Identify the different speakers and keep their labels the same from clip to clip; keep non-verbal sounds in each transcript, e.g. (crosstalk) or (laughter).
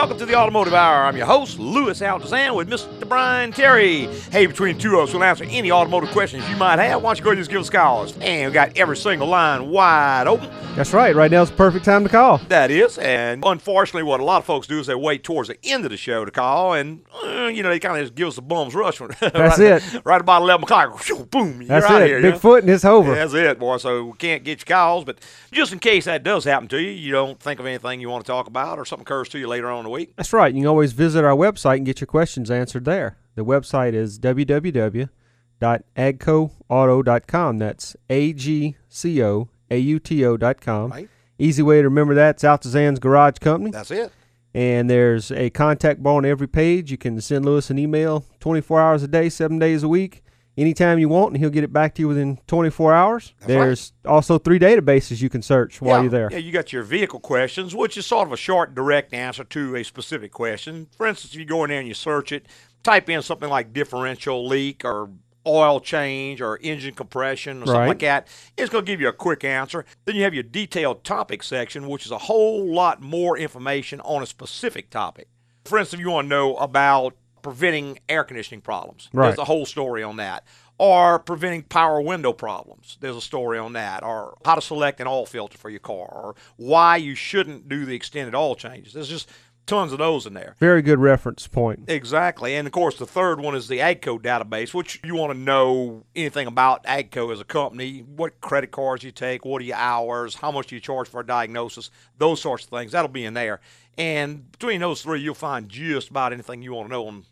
Speaker 1: welcome to the Automotive Hour. I'm your host, Louis Altazan, with Mr. Brian Terry. Hey, between the two of us, we'll answer any automotive questions you might have. Why don't you go ahead and just give us calls? And we got every single line wide open.
Speaker 2: That's right. Right now is the perfect time to call.
Speaker 1: That is. And unfortunately, what a lot of folks do is they wait towards the end of the show to call, and, uh, you know, they kind of just give us a bum's rush. (laughs)
Speaker 2: That's
Speaker 1: right,
Speaker 2: it. (laughs)
Speaker 1: Right about 11 o'clock. Whew, Boom.
Speaker 2: That's
Speaker 1: you're out
Speaker 2: it.
Speaker 1: of here. you know?
Speaker 2: Bigfoot and his hover.
Speaker 1: That's it, boy. So we can't get your calls, but just in case that does happen to you, you don't think of anything you want to talk about or something occurs to you later on in the week.
Speaker 2: That's right. You can always visit our website and get your questions answered there. The website is www.agcoauto.com. That's A G C O A U T O.com.
Speaker 1: Right.
Speaker 2: Easy way to remember that. It's Altazan's Garage Company.
Speaker 1: That's it.
Speaker 2: And there's a contact bar on every page. You can send Louis an email 24 hours a day, seven days a week, anytime you want, and he'll get it back to you within 24 hours.
Speaker 1: That's right.
Speaker 2: there's also three databases you can search while
Speaker 1: yeah.
Speaker 2: you're there.
Speaker 1: Yeah, you got your vehicle questions, which is sort of a short, direct answer to a specific question. For instance, if you go in there and you search it, type in something like differential leak or oil change or engine compression or something
Speaker 2: Right.
Speaker 1: like that, it's going to give you a quick answer. Then you have your detailed topic section, which is a whole lot more information on a specific topic. For instance, if you want to know about preventing air conditioning problems,
Speaker 2: Right.
Speaker 1: there's a whole story on that. Or preventing power window problems. There's a story on that. Or how to select an oil filter for your car. Or why you shouldn't do the extended oil changes. There's just tons of those in there.
Speaker 2: Very good reference point.
Speaker 1: Exactly. And of course, the third one is the AGCO database, which you want to know anything about AGCO as a company, what credit cards you take, what are your hours, how much do you charge for a diagnosis, those sorts of things. That'll be in there. And between those three, you'll find just about anything you want to know on,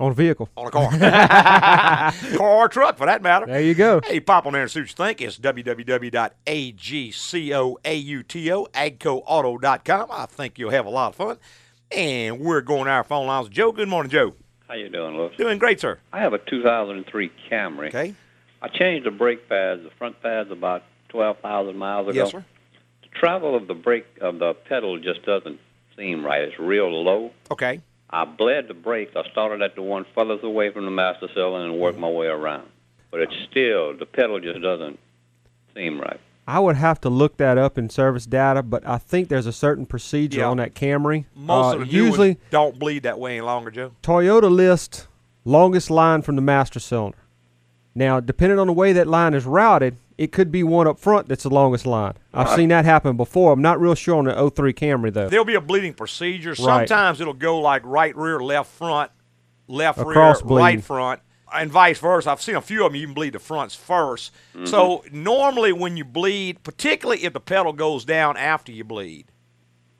Speaker 2: On a vehicle.
Speaker 1: on a car. (laughs) car or truck, for that matter.
Speaker 2: There you go.
Speaker 1: Hey, pop on there and see what you think. It's www.agcoauto, agcoauto.com. I think you'll have a lot of fun. And we're going to our phone lines. Joe, good morning, Joe.
Speaker 3: How you doing, Louis?
Speaker 1: Doing great, sir.
Speaker 3: I have a 2003 Camry.
Speaker 1: Okay.
Speaker 3: I changed the brake pads, the front pads, about 12,000 miles ago.
Speaker 1: Yes, sir.
Speaker 3: The travel of the brake of the pedal just doesn't seem right. It's real low.
Speaker 1: Okay.
Speaker 3: I bled the brakes. I started at the one furthest away from the master cylinder and worked my way around. But it's still the pedal just doesn't seem right.
Speaker 2: I would have to look that up in service data, but I think there's a certain procedure
Speaker 1: Yeah.
Speaker 2: on that Camry.
Speaker 1: Most
Speaker 2: Uh,
Speaker 1: of the new
Speaker 2: usually
Speaker 1: ones don't bleed that way any longer, Joe.
Speaker 2: Toyota lists longest line from the master cylinder. Now, depending on the way that line is routed, it could be one up front that's the longest line. I've
Speaker 3: Right.
Speaker 2: seen that happen before. I'm not real sure on the 03 Camry though.
Speaker 1: There'll be a bleeding procedure.
Speaker 2: Right.
Speaker 1: Sometimes it'll go like right rear, left front, left
Speaker 2: Across
Speaker 1: rear,
Speaker 2: bleeding.
Speaker 1: right front, and vice versa. I've seen a few of them even bleed the fronts 1st mm-hmm. So normally when you bleed, particularly if the pedal goes down after you bleed,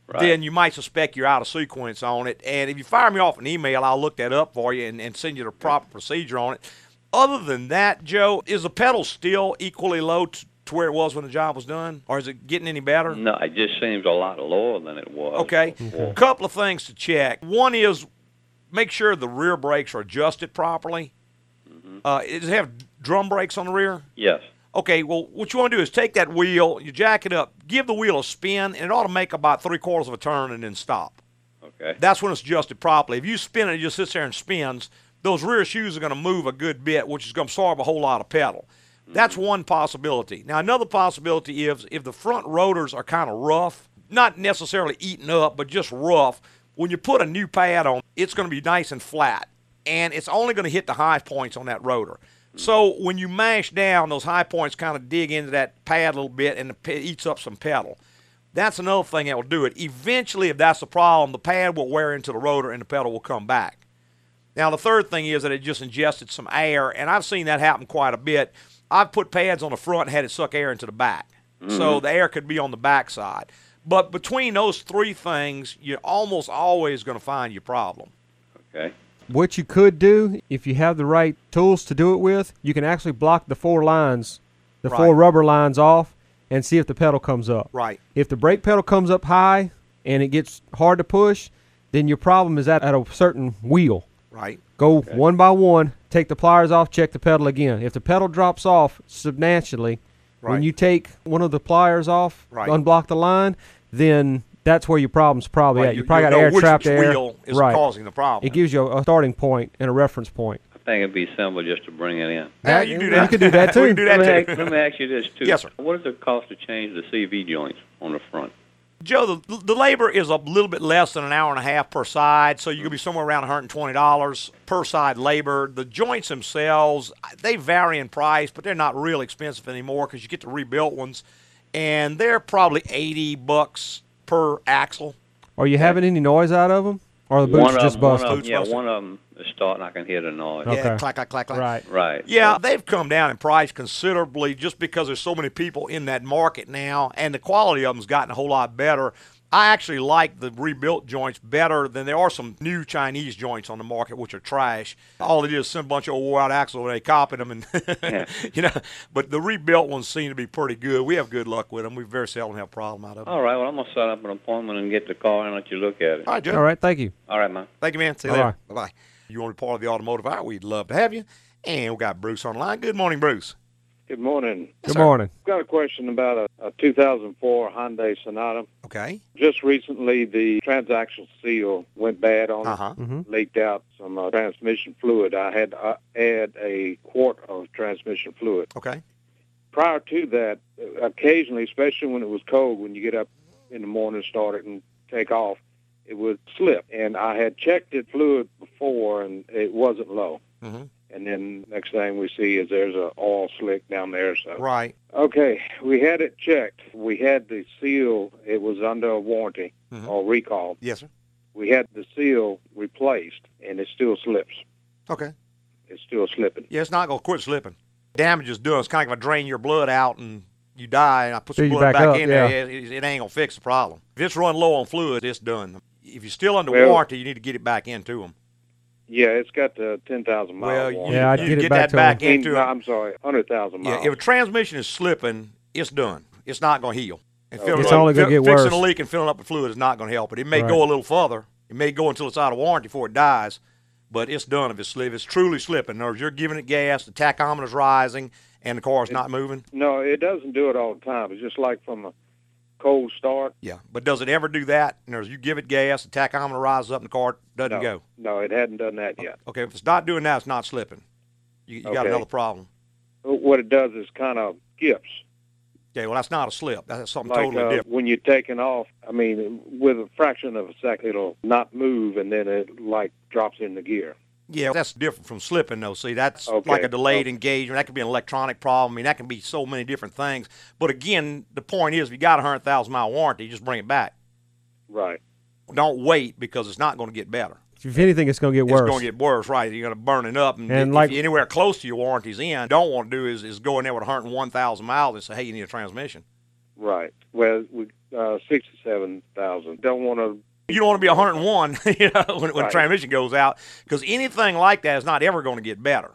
Speaker 3: Right.
Speaker 1: then you might suspect you're out of sequence on it. And if you fire me off an email, I'll look that up for you and, and send you the proper procedure on it. Other than that, Joe, is the pedal still equally low t- to where it was when the job was done, or is it getting any better?
Speaker 3: no, it just seems a lot lower than it was.
Speaker 1: Okay. A couple of things to check. One is make sure the rear brakes are adjusted properly. Uh, does it have drum brakes on the rear?
Speaker 3: Yes.
Speaker 1: Okay, well, what you want to do is take that wheel, you jack it up, give the wheel a spin, and it ought to make about three quarters of a turn and then stop.
Speaker 3: Okay.
Speaker 1: That's when it's adjusted properly. If you spin it, it just sits there and spins, those rear shoes are going to move a good bit, which is going to absorb a whole lot of pedal. That's mm-hmm. one possibility. Now, another possibility is if the front rotors are kind of rough, not necessarily eaten up, but just rough, when you put a new pad on, it's going to be nice and flat, and it's only going to hit the high points on that rotor. Mm. So when you mash down, those high points kind of dig into that pad a little bit, and it eats up some pedal. That's another thing that will do it. Eventually, if that's the problem, the pad will wear into the rotor and the pedal will come back. Now, the third thing is that it just ingested some air, and I've seen that happen quite a bit. I've put pads on the front and had it suck air into the back. So mm-hmm. the air could be on the back side. But between those three things, you're almost always going to find your problem.
Speaker 3: Okay.
Speaker 2: What you could do, if you have the right tools to do it with, you can actually block the four lines, the four rubber lines off, and see if the pedal comes up.
Speaker 1: Right.
Speaker 2: If the brake pedal comes up high and it gets hard to push, then your problem is at, at a certain wheel.
Speaker 1: Right.
Speaker 2: Go one by one, take the pliers off, check the pedal again. If the pedal drops off substantially, when you take one of the pliers off,
Speaker 1: Right.
Speaker 2: unblock the line, then that's where your problem's probably
Speaker 1: Right,
Speaker 2: at. You,
Speaker 1: you-
Speaker 2: probably
Speaker 1: you'll
Speaker 2: got
Speaker 1: know
Speaker 2: air
Speaker 1: which
Speaker 2: trapped air.
Speaker 1: wheel is
Speaker 2: right.
Speaker 1: causing the problem.
Speaker 2: It gives you a starting point and a reference point.
Speaker 3: I think it'd be simple just to bring it in.
Speaker 1: Yeah, you can do
Speaker 2: You
Speaker 1: that.
Speaker 2: could do that,
Speaker 1: we
Speaker 2: too.
Speaker 1: can do that
Speaker 3: let, me
Speaker 1: too.
Speaker 3: ask, let me ask you this too.
Speaker 1: Yes, sir.
Speaker 3: What does it cost to change the CV joints on the front?
Speaker 1: Joe, the, the labor is a little bit less than an hour and a half per side, so you're gonna be somewhere around $120 per side labor. The joints themselves, they vary in price, but they're not real expensive anymore because you get the rebuilt ones, and they're probably 80 bucks per axle.
Speaker 2: Are you having any noise out of them? Or the boots
Speaker 3: one
Speaker 2: just
Speaker 3: of 'em- one
Speaker 2: busted?
Speaker 3: of 'em-
Speaker 1: Boots
Speaker 3: yeah,
Speaker 1: busted.
Speaker 3: one of them is starting. I can hear the noise.
Speaker 2: Okay.
Speaker 1: Yeah, clack, clack, clack, clack.
Speaker 2: Right.
Speaker 3: Right.
Speaker 1: Yeah, they've come down in price considerably just because there's so many people in that market now, and the quality of them's gotten a whole lot better. I actually like the rebuilt joints better than there are some new Chinese joints on the market, which are trash. All it is is send a bunch of old wore out axles, and they copy them, and (laughs) you know. But the rebuilt ones seem to be pretty good. We have good luck with them. We very seldom have a problem out of them.
Speaker 3: All right. Well, I'm gonna set up an appointment and get the car and let you look at it.
Speaker 1: All right, Joe.
Speaker 2: All right, thank you.
Speaker 3: All right, man.
Speaker 1: Thank you, man. See you
Speaker 2: Bye-bye.
Speaker 1: later. Bye bye. You want to be part of the automotive hour? We'd love to have you. And we got Bruce on the line. Good morning, Bruce.
Speaker 4: Good morning.
Speaker 2: Good
Speaker 1: sir.
Speaker 2: morning.
Speaker 4: I've got a question about a, a 2004 Hyundai Sonata.
Speaker 1: Okay.
Speaker 4: Just recently, the transaction seal went bad on
Speaker 1: Uh huh.
Speaker 2: hmm
Speaker 4: it, leaked out some uh, transmission fluid. I had to uh, add a quart of transmission fluid.
Speaker 1: Okay.
Speaker 4: Prior to that, uh, occasionally, especially when it was cold, when you get up in the morning, start it, and take off, it would slip. And I had checked it fluid before, and it wasn't low.
Speaker 1: Mhm.
Speaker 4: And then next thing we see is there's a oil slick down there. So
Speaker 1: Right.
Speaker 4: Okay, we had it checked. We had the seal. It was under a warranty
Speaker 1: Mhm.
Speaker 4: or recall.
Speaker 1: Yes, sir.
Speaker 4: We had the seal replaced, and it still slips.
Speaker 1: Okay.
Speaker 4: It's still slipping.
Speaker 1: Yeah, it's not gonna quit slipping. Damage is done. It's kind of gonna drain your blood out and you die. And I put some blood
Speaker 2: back
Speaker 1: back,
Speaker 2: up,
Speaker 1: in
Speaker 2: yeah.
Speaker 1: there. It, it ain't gonna fix the problem. If it's run low on fluid, it's done. If you're still under
Speaker 4: Well-
Speaker 1: warranty, you need to get it back into them.
Speaker 4: Yeah, it's got the ten thousand miles.
Speaker 1: Well, you,
Speaker 4: warranty.
Speaker 2: Yeah, I'd get it
Speaker 1: get
Speaker 2: back
Speaker 1: that back
Speaker 4: I mean,
Speaker 1: into
Speaker 4: no,
Speaker 1: them.
Speaker 4: I'm sorry, hundred thousand miles.
Speaker 1: Yeah, if a transmission is slipping, it's done. It's not gonna heal. And
Speaker 4: Okay. It's
Speaker 1: up-
Speaker 2: only gonna
Speaker 1: fi-
Speaker 2: get
Speaker 1: Fixing a leak and filling up with fluid is not gonna help it. It may
Speaker 2: Right.
Speaker 1: go a little further. It may go until it's out of warranty before it dies, but it's done if it's, if it's truly slipping. In other words, you're giving it gas, the tachometer's rising, and the car's not moving.
Speaker 4: no, it doesn't do it all the time. It's just like from a cold start.
Speaker 1: Yeah, but does it ever do that? In other words, you give it gas, the tachometer rises up, and the car doesn't
Speaker 4: No,
Speaker 1: go.
Speaker 4: no, it hadn't done that yet.
Speaker 1: Okay, if it's not doing that, it's not slipping. You, you got another problem.
Speaker 4: What it does is kind of skips.
Speaker 1: Okay, well that's not a slip. That's something
Speaker 4: like
Speaker 1: totally
Speaker 4: uh,
Speaker 1: different.
Speaker 4: when you're taking off. I mean, with a fraction of a second, it'll not move, and then it like drops in the gear.
Speaker 1: Yeah, that's different from slipping, though. See, that's
Speaker 4: Okay.
Speaker 1: like a delayed
Speaker 4: Okay.
Speaker 1: engagement. That could be an electronic problem. I mean, that can be so many different things. But again, the point is, if you got a hundred thousand mile warranty, just bring it back.
Speaker 4: Right.
Speaker 1: Don't wait because it's not going to get better.
Speaker 2: If anything, it's going to get worse.
Speaker 1: It's going to get worse, right? You're going to burn it up, and,
Speaker 2: And
Speaker 1: if
Speaker 2: like-
Speaker 1: you're anywhere close to your warranty's end, don't want to do is, is go in there with 101,000 miles and say, hey, you need a transmission.
Speaker 4: Right. Well, we uh, sixty-seven thousand. Don't want to.
Speaker 1: You don't want to be 101 (laughs) you know, when, when the
Speaker 4: Right.
Speaker 1: transmission goes out because anything like that is not ever going to get better.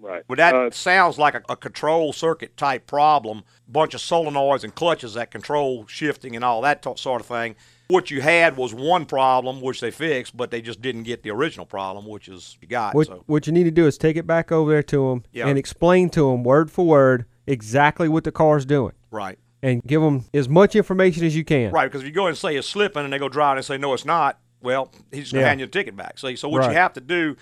Speaker 4: Right.
Speaker 1: But that
Speaker 4: Uh,
Speaker 1: sounds like a, a control circuit type problem. Bunch of solenoids and clutches that control shifting and all that t- sort of thing. What you had was one problem, which they fixed, but they just didn't get the original problem, which is you got.
Speaker 2: What,
Speaker 1: so
Speaker 2: what you need to do is take it back over there to them
Speaker 1: Yeah.
Speaker 2: and explain to them word for word exactly what the car's doing,
Speaker 1: right,
Speaker 2: and give them as much information as you can.
Speaker 1: right. Because if you go and say it's slipping, and they go drive and say no, it's not. Well, he's gonna
Speaker 2: Yeah.
Speaker 1: hand you a ticket back. See, so what
Speaker 2: Right.
Speaker 1: you have to do,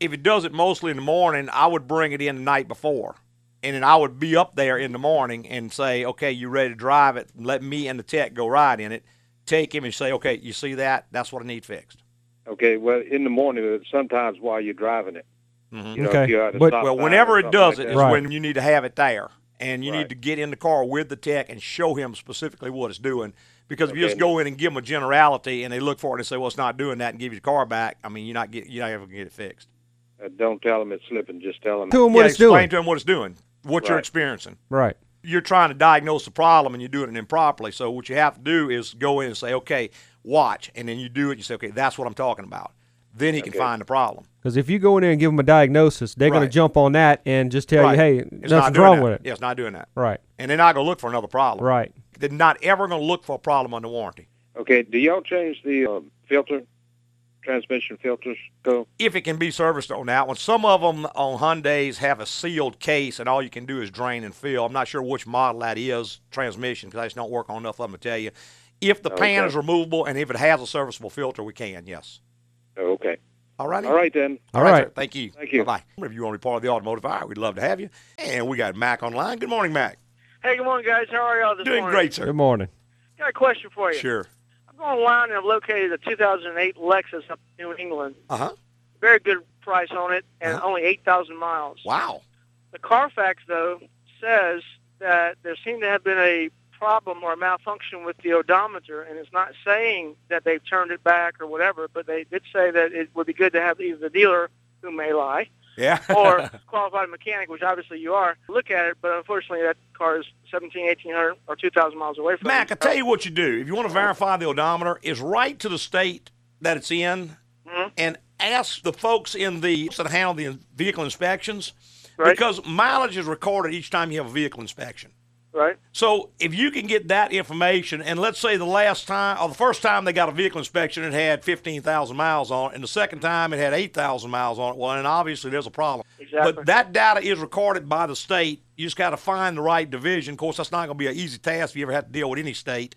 Speaker 1: if it does it mostly in the morning, I would bring it in the night before. And then I would be up there in the morning and say, okay, you ready to drive it? Let me and the tech go ride in it. Take him and say, okay, you see that? That's what I need fixed.
Speaker 4: Okay. Well, in the morning, uh, sometimes while you're driving it.
Speaker 1: Mhm.
Speaker 4: You know,
Speaker 2: Okay.
Speaker 4: you're at a
Speaker 2: But-
Speaker 1: Well, whenever it does
Speaker 4: like
Speaker 1: it
Speaker 4: that.
Speaker 1: is
Speaker 2: Right.
Speaker 1: when you need to have it there. And you
Speaker 4: Right.
Speaker 1: need to get in the car with the tech and show him specifically what it's doing. Because if you just go in and give them a generality and they look for it and say, well, it's not doing that and give you the car back, I mean, you're not, get, you're not ever going to get it fixed.
Speaker 4: Uh, don't tell them it's slipping. Just tell them.
Speaker 2: To them what
Speaker 1: yeah,
Speaker 2: it's
Speaker 1: explain
Speaker 2: doing.
Speaker 1: to him what it's doing, what you're experiencing.
Speaker 2: Right.
Speaker 1: You're trying to diagnose the problem and you're doing it improperly. So what you have to do is go in and say, okay, watch, and then you do it. You say, okay, that's what I'm talking about. Then he can find the problem.
Speaker 2: Because if you go in there and give them a diagnosis, they're going to jump on that and just tell
Speaker 1: Right.
Speaker 2: you, hey,
Speaker 1: It's not
Speaker 2: nothing's
Speaker 1: doing
Speaker 2: wrong
Speaker 1: that.
Speaker 2: with it.
Speaker 1: Yeah, it's not doing that.
Speaker 2: Right.
Speaker 1: And they're not going to look for another problem.
Speaker 2: Right.
Speaker 1: They're not ever going to look for a problem under warranty.
Speaker 4: Okay. Do y'all change the uh, filter, transmission filters? Go.
Speaker 1: if it can be serviced on that one. Some of them on Hyundai's have a sealed case, and all you can do is drain and fill. I'm not sure which model that is, transmission, because I just don't work on enough of them to tell you. If the pan is removable and if it has a serviceable filter, we can, yes.
Speaker 4: Oh, okay.
Speaker 1: All righty.
Speaker 4: All right then.
Speaker 2: All right.
Speaker 1: sir. Thank you.
Speaker 4: Thank you.
Speaker 1: Bye bye. If you want to be part of the automotive hour, we'd love to have you. And we got Mac online. Good morning, Mac.
Speaker 5: Hey, good morning, guys. How are y'all this
Speaker 1: Doing
Speaker 5: morning?
Speaker 1: great, sir.
Speaker 2: Good morning.
Speaker 5: got a question for you.
Speaker 1: Sure.
Speaker 5: I'm going online and I've located a 2008 Lexus up in New England.
Speaker 1: Uh huh.
Speaker 5: Very good price on it, and
Speaker 1: Uh-huh.
Speaker 5: only 8,000 miles.
Speaker 1: Wow.
Speaker 5: The Carfax, though, says that there seemed to have been a problem or a malfunction with the odometer, and it's not saying that they've turned it back or whatever, but they did say that it would be good to have either the dealer, who may lie,
Speaker 1: Yeah. (laughs)
Speaker 5: or a (laughs) qualified mechanic, which obviously you are, look at it, but unfortunately that car is 17, 1800 or 2,000 miles away from
Speaker 1: Mac, I tell you what you do. If you want to verify the odometer, is write to the state that it's in
Speaker 5: Mhm.
Speaker 1: and ask the folks in the that handle the vehicle inspections
Speaker 5: Right.
Speaker 1: because mileage is recorded each time you have a vehicle inspection.
Speaker 5: Right?
Speaker 1: So if you can get that information, and let's say the last time or the first time they got a vehicle inspection, it had fifteen thousand miles on it, and the second time it had eight thousand miles on it. Well, and obviously there's a problem.
Speaker 5: Exactly.
Speaker 1: But that data is recorded by the state. You just got to find the right division. Of course, that's not going to be an easy task if you ever have to deal with any state,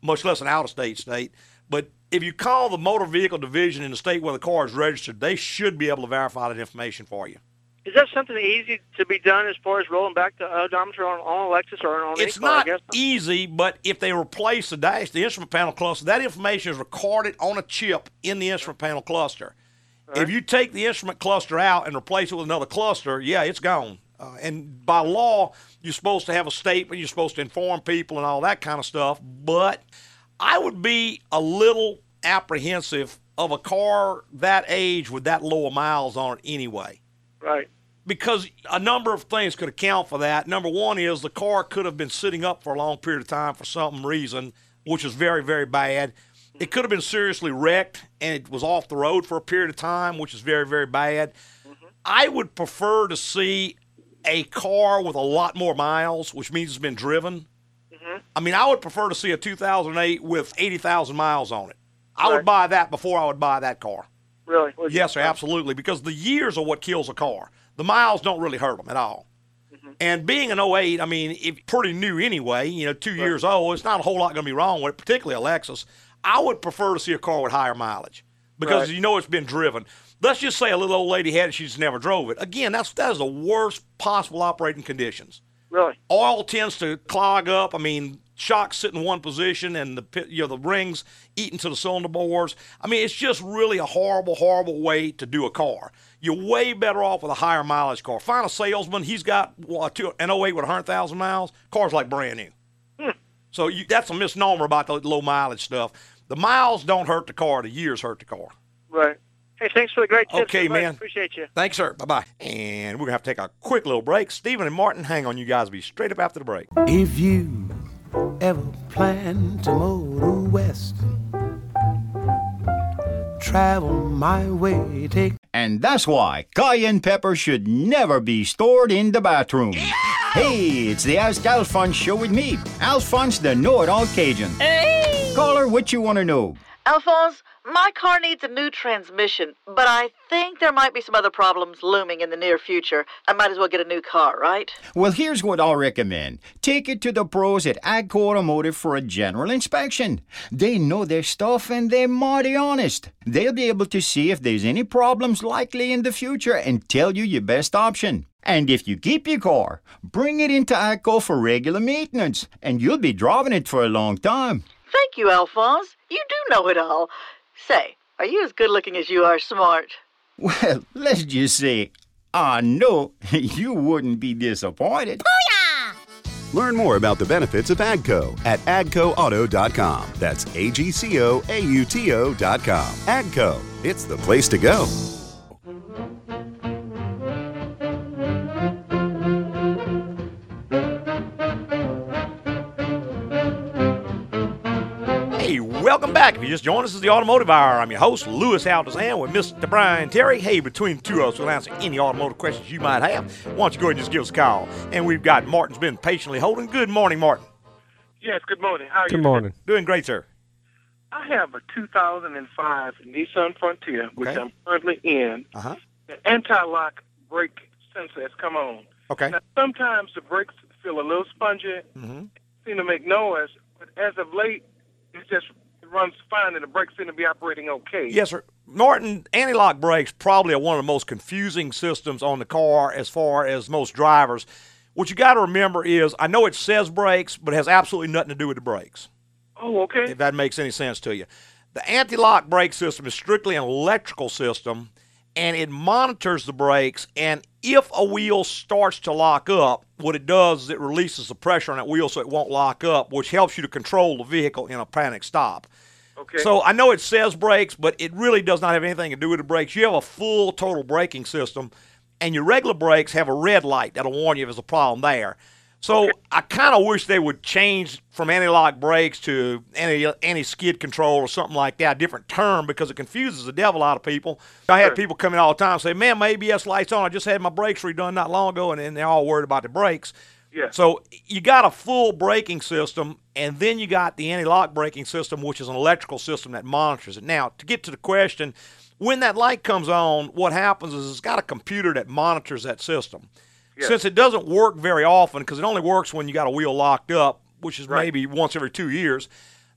Speaker 1: much less an out-of-state state. But if you call the motor vehicle division in the state where the car is registered, they should be able to verify that information for you.
Speaker 5: Is that something easy to be done as far as rolling back the odometer on, on Lexus or on
Speaker 1: It's
Speaker 5: car?
Speaker 1: Not easy, but if they replace the dash, the instrument panel cluster, that information is recorded on a chip in the instrument panel cluster. If you take the instrument cluster out and replace it with another cluster, yeah, it's gone. Uh, and by law, you're supposed to have a statement, you're supposed to inform people and all that kind of stuff. But I would be a little apprehensive of a car that age with that low of miles on it anyway
Speaker 5: Right.
Speaker 1: Because a number of things could account for that. Number one is the car could have been sitting up for a long period of time for some reason, which is very, very bad. It could have been seriously wrecked and it was off the road for a period of time, which is very, very bad. I would prefer to see a car with a lot more miles, which means it's been driven. I mean, I would prefer to see a 2008 with 80,000 miles on it. I would buy that before I would buy that car.
Speaker 5: Really?
Speaker 1: Yes, sir, absolutely. Because the years are what kills a car. The miles don't really hurt them at all. Mm-hmm. And being an 08, I mean, if pretty new anyway, you know, two years old, it's not a whole lot going to be wrong with it, particularly a Lexus. I would prefer to see a car with higher mileage because
Speaker 5: Right.
Speaker 1: you know it's been driven. Let's just say a little old lady had it, she just never drove it. Again, that's that is the worst possible operating conditions
Speaker 5: Really?
Speaker 1: oil tends to clog up. I mean, shocks sit in one position, and the you know the rings eat into the cylinder bores. I mean, it's just really a horrible, horrible way to do a car. You're way better off with a higher mileage car. Find a salesman. He's got what, two- an 08 with 100,000 miles. Car's like brand new. Hmm. So you, that's a misnomer about the low mileage stuff. The miles don't hurt the car. The years hurt the car.
Speaker 5: Right. Hey, thanks for the great tips.
Speaker 1: Okay,
Speaker 5: everybody.
Speaker 1: man.
Speaker 5: Appreciate you.
Speaker 1: Thanks, sir. Bye bye. And we're gonna have to take a quick little break. Stephen and Martin, hang on. You guys be straight up after the break.
Speaker 6: If you ever plan to motor west, travel my way, take
Speaker 7: And that's why cayenne pepper should never be stored in the bathroom. Hey, it's the Ask Alphonse show with me, Alphonse the know-it-all Cajun.
Speaker 8: Hey!
Speaker 7: Caller, what you want to know?
Speaker 8: Alphonse, my car needs a new transmission, but I think there might be some other problems looming in the near future. I might as well get a new car, right?
Speaker 7: Well, here's what I'll recommend. Take it to the pros at Agco Automotive for a general inspection. They know their stuff and they're mighty honest. They'll be able to see if there's any problems likely in the future and tell you your best option. And if you keep your car, bring it into Agco for regular maintenance, and you'll be driving it for a long time.
Speaker 8: Thank you, Alphonse. You do know it all. Say, are you as good looking as you are smart?
Speaker 7: Well, let's just say, I know (laughs) you wouldn't be disappointed. Booyah!
Speaker 9: Learn more about the benefits of AGCO at agcoauto.com. That's A G C O A U T O.com. AGCO, it's the place to go.
Speaker 1: Welcome back. If you just joined us, this is the Automotive Hour. I'm your host, Louis Altazan, with Mr. Brian Terry. Hey, between the two of us, we'll answer any automotive questions you might have. Why don't you go ahead and just give us a call? And we've got Martin's been patiently holding. Good morning, Martin.
Speaker 10: Yes, good morning. How are
Speaker 2: Good
Speaker 10: you?
Speaker 2: Good morning.
Speaker 1: Doing great, sir.
Speaker 10: I have a 2005 Nissan Frontier, which
Speaker 1: Okay.
Speaker 10: I'm currently in.
Speaker 1: Uh huh.
Speaker 10: The anti-lock brake sensor has come on.
Speaker 1: Okay.
Speaker 10: Now, sometimes the brakes feel a little spongy,
Speaker 1: Mm-hmm.
Speaker 10: seem to make noise, but as of late, it just runs fine and the brakes seem to be operating okay.
Speaker 1: Yes, sir. Norton anti-lock brakes probably are one of the most confusing systems on the car as far as most drivers. What you got to remember is, I know it says brakes, but it has absolutely nothing to do with the brakes.
Speaker 10: Oh, okay.
Speaker 1: if that makes any sense to you. The anti-lock brake system is strictly an electrical system, and it monitors the brakes. And if a wheel starts to lock up, what it does is it releases the pressure on that wheel so it won't lock up, which helps you to control the vehicle in a panic stop.
Speaker 10: Okay.
Speaker 1: So I know it says brakes, but it really does not have anything to do with the brakes. You have a full total braking system, and your regular brakes have a red light that'll warn you if there's a problem there. So I kind of wish they would change from anti-lock brakes to anti anti-skid control or something like that, a different term because it confuses the devil out of people. I had people come in all the time and say, "Man, my ABS lights on. I just had my brakes redone not long ago," and, and they're all worried about the brakes.
Speaker 10: Yeah.
Speaker 1: So you got a full braking system, and then you got the anti-lock braking system, which is an electrical system that monitors it. Now, to get to the question, when that light comes on, what happens is it's got a computer that monitors that system. Since it doesn't work very often, because it only works when you got a wheel locked up, which is maybe once every two years,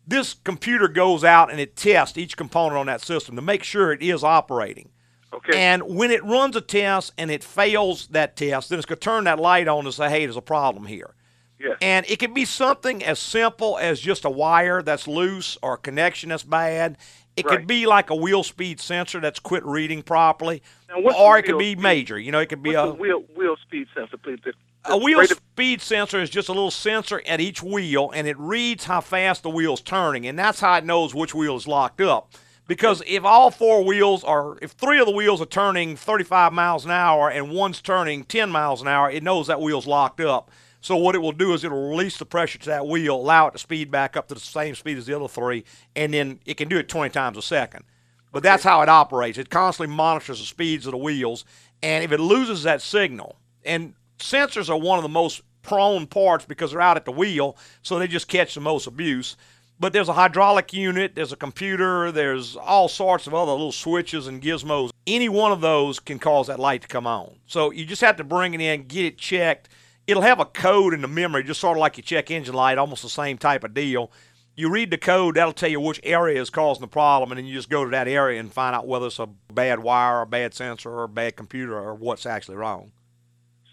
Speaker 1: this computer goes out and it tests each component on that system to make sure it is operating.
Speaker 10: Okay.
Speaker 1: And when it runs a test and it fails that test, then it's going to turn that light on and say, hey, there's a problem here.
Speaker 10: Yes.
Speaker 1: And it can be something as simple as just a wire that's loose or a connection that's bad. It
Speaker 10: Right.
Speaker 1: could be like a wheel speed sensor that's quit reading properly, or it could be
Speaker 10: speed?
Speaker 1: major. You know, it could be
Speaker 10: What's
Speaker 1: a
Speaker 10: wheel wheel speed sensor, please? The- the
Speaker 1: a wheel
Speaker 10: of-
Speaker 1: speed sensor is just a little sensor at each wheel, and it reads how fast the wheel's turning, and that's how it knows which wheel is locked up. Because if all four wheels are, if three of the wheels are turning 35 miles an hour and one's turning 10 miles an hour, it knows that wheel's locked up. So what it will do is it'll release the pressure to that wheel, allow it to speed back up to the same speed as the other three, and then it can do it 20 times a second. But that's how it operates. It constantly monitors the speeds of the wheels, and if it loses that signal, and sensors are one of the most prone parts because they're out at the wheel, so they just catch the most abuse. But there's a hydraulic unit, there's a computer, there's all sorts of other little switches and gizmos. Any one of those can cause that light to come on. So you just have to bring it in, get it checked. It'll have a code in the memory, just sort of like your check engine light, almost the same type of deal. You read the code, that'll tell you which area is causing the problem, and then you just go to that area and find out whether it's a bad wire, or a bad sensor, or a bad computer, or what's actually wrong.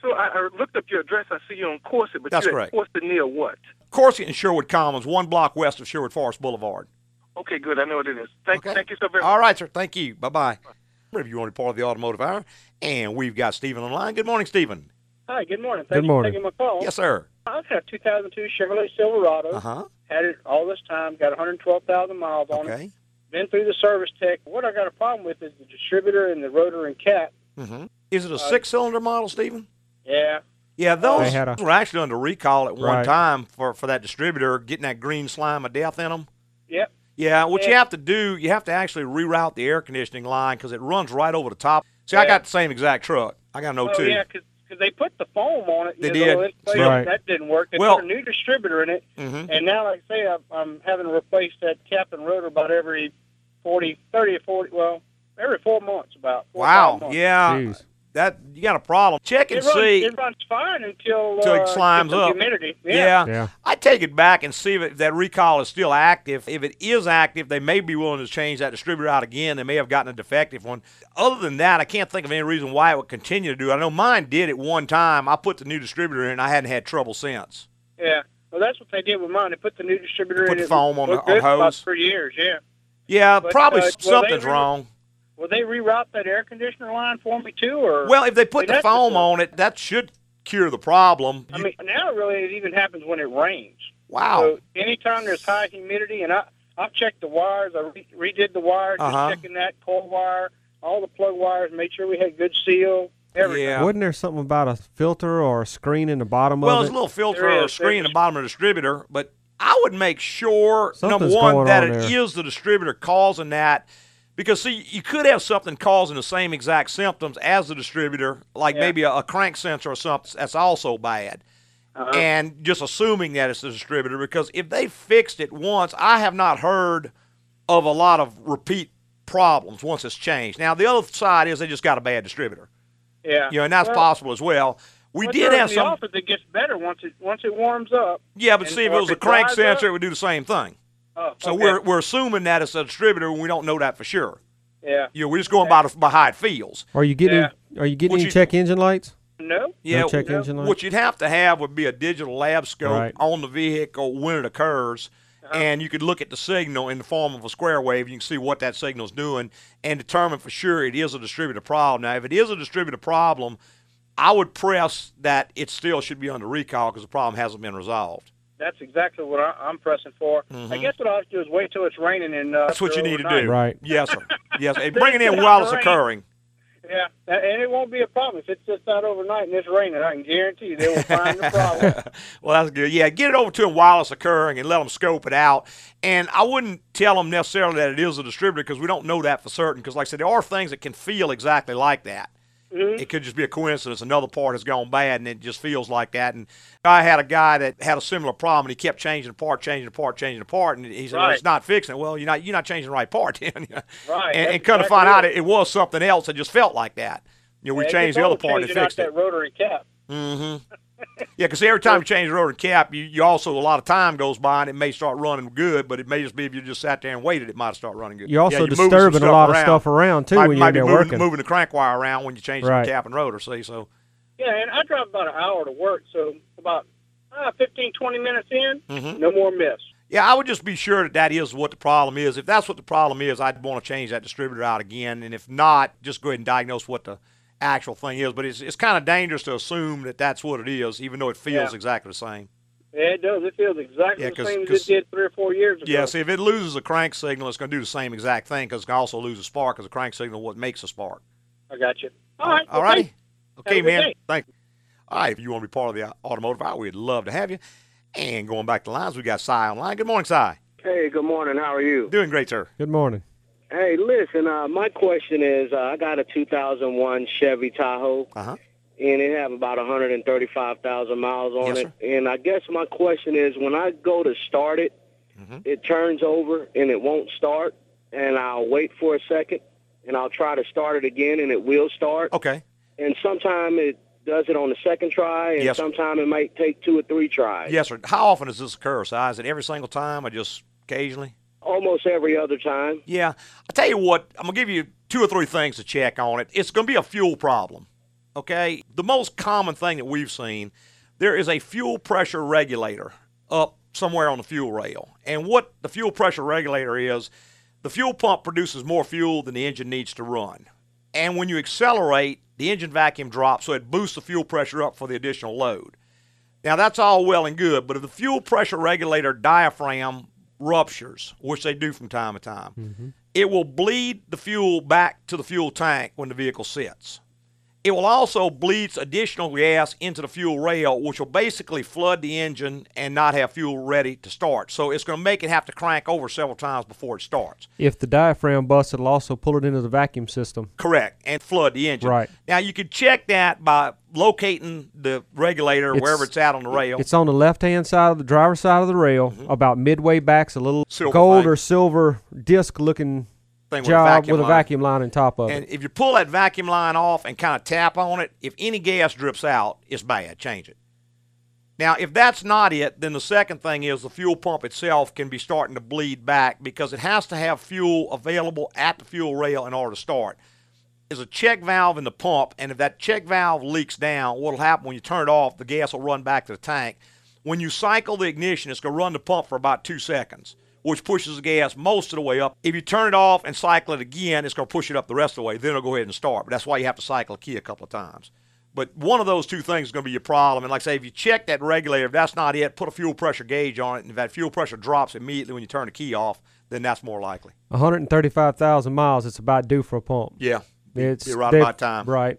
Speaker 10: So I, I looked up your address. I see you on Corset, but
Speaker 1: That's
Speaker 10: you're
Speaker 1: correct.
Speaker 10: Corset near what?
Speaker 1: Corset and Sherwood Commons, one block west of Sherwood Forest Boulevard.
Speaker 10: Okay, good. I know what it is. Thank,
Speaker 1: Okay.
Speaker 10: thank you so very much.
Speaker 1: All right, sir. Thank you. Bye bye. If you want to be part of the automotive hour, and we've got Stephen online. Good morning, Stephen.
Speaker 11: Hi, good morning.
Speaker 2: Good
Speaker 11: Thank you
Speaker 2: morning.
Speaker 11: for taking my call.
Speaker 1: Yes, sir.
Speaker 11: I've got a 2002 Chevrolet Silverado.
Speaker 1: Uh huh.
Speaker 11: Had it all this time. Got 112,000 miles on it.
Speaker 1: Okay.
Speaker 11: Been through the service tech. What I got a problem with is the distributor and the rotor and cap.
Speaker 1: Mm-hmm. Is it a
Speaker 11: Uh,
Speaker 1: six-cylinder model, Stephen?
Speaker 11: Yeah.
Speaker 1: Yeah, those
Speaker 2: had a-
Speaker 1: were actually under recall at one
Speaker 2: Right.
Speaker 1: time for, for that distributor getting that green slime of death in them.
Speaker 11: Yep.
Speaker 1: Yeah, what you have to do, you have to actually reroute the air conditioning line because it runs right over the top. See, I got the same exact truck. I got an
Speaker 11: Oh
Speaker 1: 02.
Speaker 11: yeah, because they put the foam on it.
Speaker 1: They
Speaker 11: you
Speaker 1: did.
Speaker 11: know, little
Speaker 2: Right.
Speaker 11: That didn't work. They
Speaker 1: Well-
Speaker 11: put a new distributor in it,
Speaker 1: Mhm.
Speaker 11: and now, like I say, I'm, I'm having to replace that cap and rotor about every 40, 30 or 40, well, every four months about. Four
Speaker 1: Wow.
Speaker 11: months.
Speaker 1: Yeah.
Speaker 2: Jeez.
Speaker 1: That you got a problem. Check and
Speaker 11: It runs,
Speaker 1: see.
Speaker 11: it runs fine until,
Speaker 1: Till it
Speaker 11: uh,
Speaker 1: slimes
Speaker 11: gets
Speaker 1: up.
Speaker 11: humidity.
Speaker 1: Yeah.
Speaker 2: Yeah.
Speaker 1: I take it back and see if that recall is still active. If it is active, they may be willing to change that distributor out again. They may have gotten a defective one. Other than that, I can't think of any reason why it would continue to do. it. I know mine did at one time. I put the new distributor in. and I hadn't had trouble since.
Speaker 11: Yeah. Well, that's what they did with mine. They put the new distributor
Speaker 1: Put
Speaker 11: in.
Speaker 1: the
Speaker 11: it
Speaker 1: foam on the-
Speaker 11: looked
Speaker 1: on
Speaker 11: good for About
Speaker 1: hose?
Speaker 11: three years, yeah.
Speaker 1: Yeah,
Speaker 11: But,
Speaker 1: probably
Speaker 11: uh,
Speaker 1: something's
Speaker 11: they re-
Speaker 1: wrong.
Speaker 11: Will they reroute that air conditioner line for me too, or?
Speaker 1: Well, if they put
Speaker 11: I mean,
Speaker 1: the foam
Speaker 11: the-
Speaker 1: on it, that should cure the problem.
Speaker 11: I mean, now really it even happens when it rains.
Speaker 1: Wow.
Speaker 11: So anytime there's high humidity, and I I've checked the wires. I re- redid the wires,
Speaker 1: Uh-huh.
Speaker 11: just checking that coil wire, all the plug wires, made sure we had good seal. Everything.
Speaker 1: Yeah.
Speaker 2: Wasn't there something about a filter or a screen in the bottom
Speaker 1: Well,
Speaker 2: of it?
Speaker 1: Well, there's
Speaker 2: it?
Speaker 1: a little filter
Speaker 11: There
Speaker 1: or a screen in the bottom of the distributor, but I would make sure number one that
Speaker 2: on
Speaker 1: it is
Speaker 2: there.
Speaker 1: the distributor causing that, because see, you could have something causing the same exact symptoms as the distributor, like
Speaker 11: Yeah.
Speaker 1: maybe a, a crank sensor or something that's also bad,
Speaker 11: Uh-huh.
Speaker 1: and just assuming that it's the distributor. Because if they fixed it once, I have not heard of a lot of repeat problems once it's changed. Now the other side is they just got a bad distributor,
Speaker 11: yeah.
Speaker 1: you know, and that's
Speaker 11: Well,
Speaker 1: possible as well. We did have
Speaker 11: me
Speaker 1: some.
Speaker 11: off is it gets better once it once it warms up.
Speaker 1: Yeah, but see, if it was a crank sensor,
Speaker 11: up-
Speaker 1: it would do the same thing.
Speaker 11: Oh,
Speaker 1: So
Speaker 11: okay.
Speaker 1: we're we're assuming that it's a distributor, and we don't know that for sure.
Speaker 11: yeah.
Speaker 1: You know, we're just going by, the, by how it feels.
Speaker 2: Are you getting
Speaker 11: Yeah.
Speaker 2: Are you getting
Speaker 1: What
Speaker 2: any
Speaker 1: you-
Speaker 2: check engine lights?
Speaker 11: No.
Speaker 1: Yeah,
Speaker 2: check
Speaker 1: w-
Speaker 2: engine light?
Speaker 1: what you'd have to have would be a digital lab scope
Speaker 2: Right.
Speaker 1: on the vehicle when it occurs, uh-huh. and you could look at the signal in the form of a square wave. You can see what that signal's doing and determine for sure it is a distributor problem. Now, if it is a distributor problem, I would press that it still should be under recall because the problem hasn't been resolved.
Speaker 11: That's exactly what I, I'm pressing for. I
Speaker 1: Mhm.
Speaker 11: guess what I have to do is wait till it's raining and uh,
Speaker 1: That's what you need to do.
Speaker 11: Right?
Speaker 1: Yes, sir. Yes, and (laughs) bring it in while it's occurring.
Speaker 11: Yeah, and it won't be a problem if it's just out overnight and it's raining. I can guarantee you they will find the problem. (laughs)
Speaker 1: well, that's good. Yeah, get it over to them while it's occurring and let them scope it out. And I wouldn't tell them necessarily that it is a distributor because we don't know that for certain. Because, like I said, there are things that can feel exactly like that. It could just be a coincidence. Another part has gone bad, and it just feels like that. And I had a guy that had a similar problem, and he kept changing the part, changing the part, changing the part, and he said, well, "It's not fixing it." Well, you're not you're not changing the right part, (laughs) then.
Speaker 11: Right.
Speaker 1: and, and to
Speaker 11: exactly
Speaker 1: find out,
Speaker 11: it.
Speaker 1: it, was something else that just felt like that. You know, we
Speaker 11: Yeah,
Speaker 1: changed the other part and fixed it.
Speaker 11: that rotary cap.
Speaker 1: Mm-hmm. Yeah, because every time you change the rotor cap, you, you also a lot of time goes by and it may start running good, but it may just be if you just sat there and waited, it might start running good.
Speaker 2: You're also
Speaker 1: Yeah, you're
Speaker 2: disturbing a
Speaker 1: stuff
Speaker 2: lot of stuff around, too,
Speaker 1: Might,
Speaker 2: when you're
Speaker 1: might be
Speaker 2: there
Speaker 1: moving,
Speaker 2: working.
Speaker 1: moving the crank wire around when you change
Speaker 2: Right.
Speaker 1: the cap and rotor. See, so
Speaker 11: Yeah, and I drive about an hour to work, so about uh, 15, 20 minutes in,
Speaker 1: Mhm.
Speaker 11: no more miss.
Speaker 1: yeah, I would just be sure that that is what the problem is. If that's what the problem is, I'd want to change that distributor out again, and if not, just go ahead and diagnose what the actual thing is. But it's it's kind of dangerous to assume that that's what it is, even though it feels
Speaker 11: Yeah.
Speaker 1: exactly the same.
Speaker 11: Yeah, it does. It feels exactly
Speaker 1: Yeah,
Speaker 11: the
Speaker 1: 'cause-
Speaker 11: same as
Speaker 1: 'cause-
Speaker 11: it did three or four years ago.
Speaker 1: Yeah, see, if it loses a crank signal, it's going to do the same exact thing because it can also lose a spark because the crank signal what makes a spark.
Speaker 11: I got you. All right.
Speaker 1: All righty.
Speaker 11: thank-
Speaker 1: Okay,
Speaker 11: Have a good
Speaker 1: man.
Speaker 11: day.
Speaker 1: Thank you. All right, if you want to be part of the automotive hour, we'd love to have you. And going back to lines, we got Cy online. Good morning, Cy.
Speaker 12: Hey, good morning. How are you?
Speaker 1: Doing great, sir.
Speaker 2: Good morning.
Speaker 12: Hey, listen. Uh, my question is, uh, I got a 2001 Chevy Tahoe,
Speaker 1: Uh-huh.
Speaker 12: and it have about 135,000 miles on
Speaker 1: Yes,
Speaker 12: it. And I guess my question is, when I go to start it,
Speaker 1: Mm-hmm.
Speaker 12: it turns over and it won't start, and I'll wait for a second, and I'll try to start it again, and it will start.
Speaker 1: Okay.
Speaker 12: And sometime it does it on the second try, and
Speaker 1: Yes, sir.
Speaker 12: sometime it might take two or three tries.
Speaker 1: Yes, sir. How often does this occur, Cy? Is it every single time or just occasionally?
Speaker 12: Almost every other time.
Speaker 1: Yeah. I tell you what, I'm going to give you two or three things to check on it. It's going to be a fuel problem. Okay? The most common thing that we've seen, there is a fuel pressure regulator up somewhere on the fuel rail. And what the fuel pressure regulator is, the fuel pump produces more fuel than the engine needs to run. And when you accelerate, the engine vacuum drops, so it boosts the fuel pressure up for the additional load. Now that's all well and good, but if the fuel pressure regulator diaphragm ruptures, which they do from time to time, mm-hmm. it will bleed the fuel back to the fuel tank when the vehicle sits. It will also bleed additional gas into the fuel rail, which will basically flood the engine and not have fuel ready to start. So it's going to make it have to crank over several times before it starts.
Speaker 2: If the diaphragm busts, it'll also pull it into the vacuum system.
Speaker 1: Correct, and flood the engine.
Speaker 2: Right.
Speaker 1: Now you can check that by locating the regulator
Speaker 2: It's-
Speaker 1: wherever it's at on the rail.
Speaker 2: It's on the left-hand side of the driver's side of the rail, about midway back's a little
Speaker 1: Mm-hmm. Silver
Speaker 2: gold
Speaker 1: thing.
Speaker 2: or silver disc-looking
Speaker 1: Thing with a
Speaker 2: job
Speaker 1: vacuum
Speaker 2: with a
Speaker 1: line.
Speaker 2: vacuum line on top of
Speaker 1: And
Speaker 2: it.
Speaker 1: And if you pull that vacuum line off and kind of tap on it, if any gas drips out, it's bad. Change it. Now, if that's not it, then the second thing is the fuel pump itself can be starting to bleed back because it has to have fuel available at the fuel rail in order to start. There's a check valve in the pump, and if that check valve leaks down, what'll happen when you turn it off, the gas will run back to the tank. When you cycle the ignition, it's going to run the pump for about two seconds, which pushes the gas most of the way up. If you turn it off and cycle it again, it's going to push it up the rest of the way. Then it'll go ahead and start. But that's why you have to cycle a key a couple of times. But one of those two things is going to be your problem. And like I say, if you check that regulator, if that's not it, put a fuel pressure gauge on it. And if that fuel pressure drops immediately when you turn the key off, then that's more likely.
Speaker 2: 135,000 miles. It's about due for a pump.
Speaker 1: Yeah. Be-
Speaker 2: It's
Speaker 1: be right about time.
Speaker 2: Right.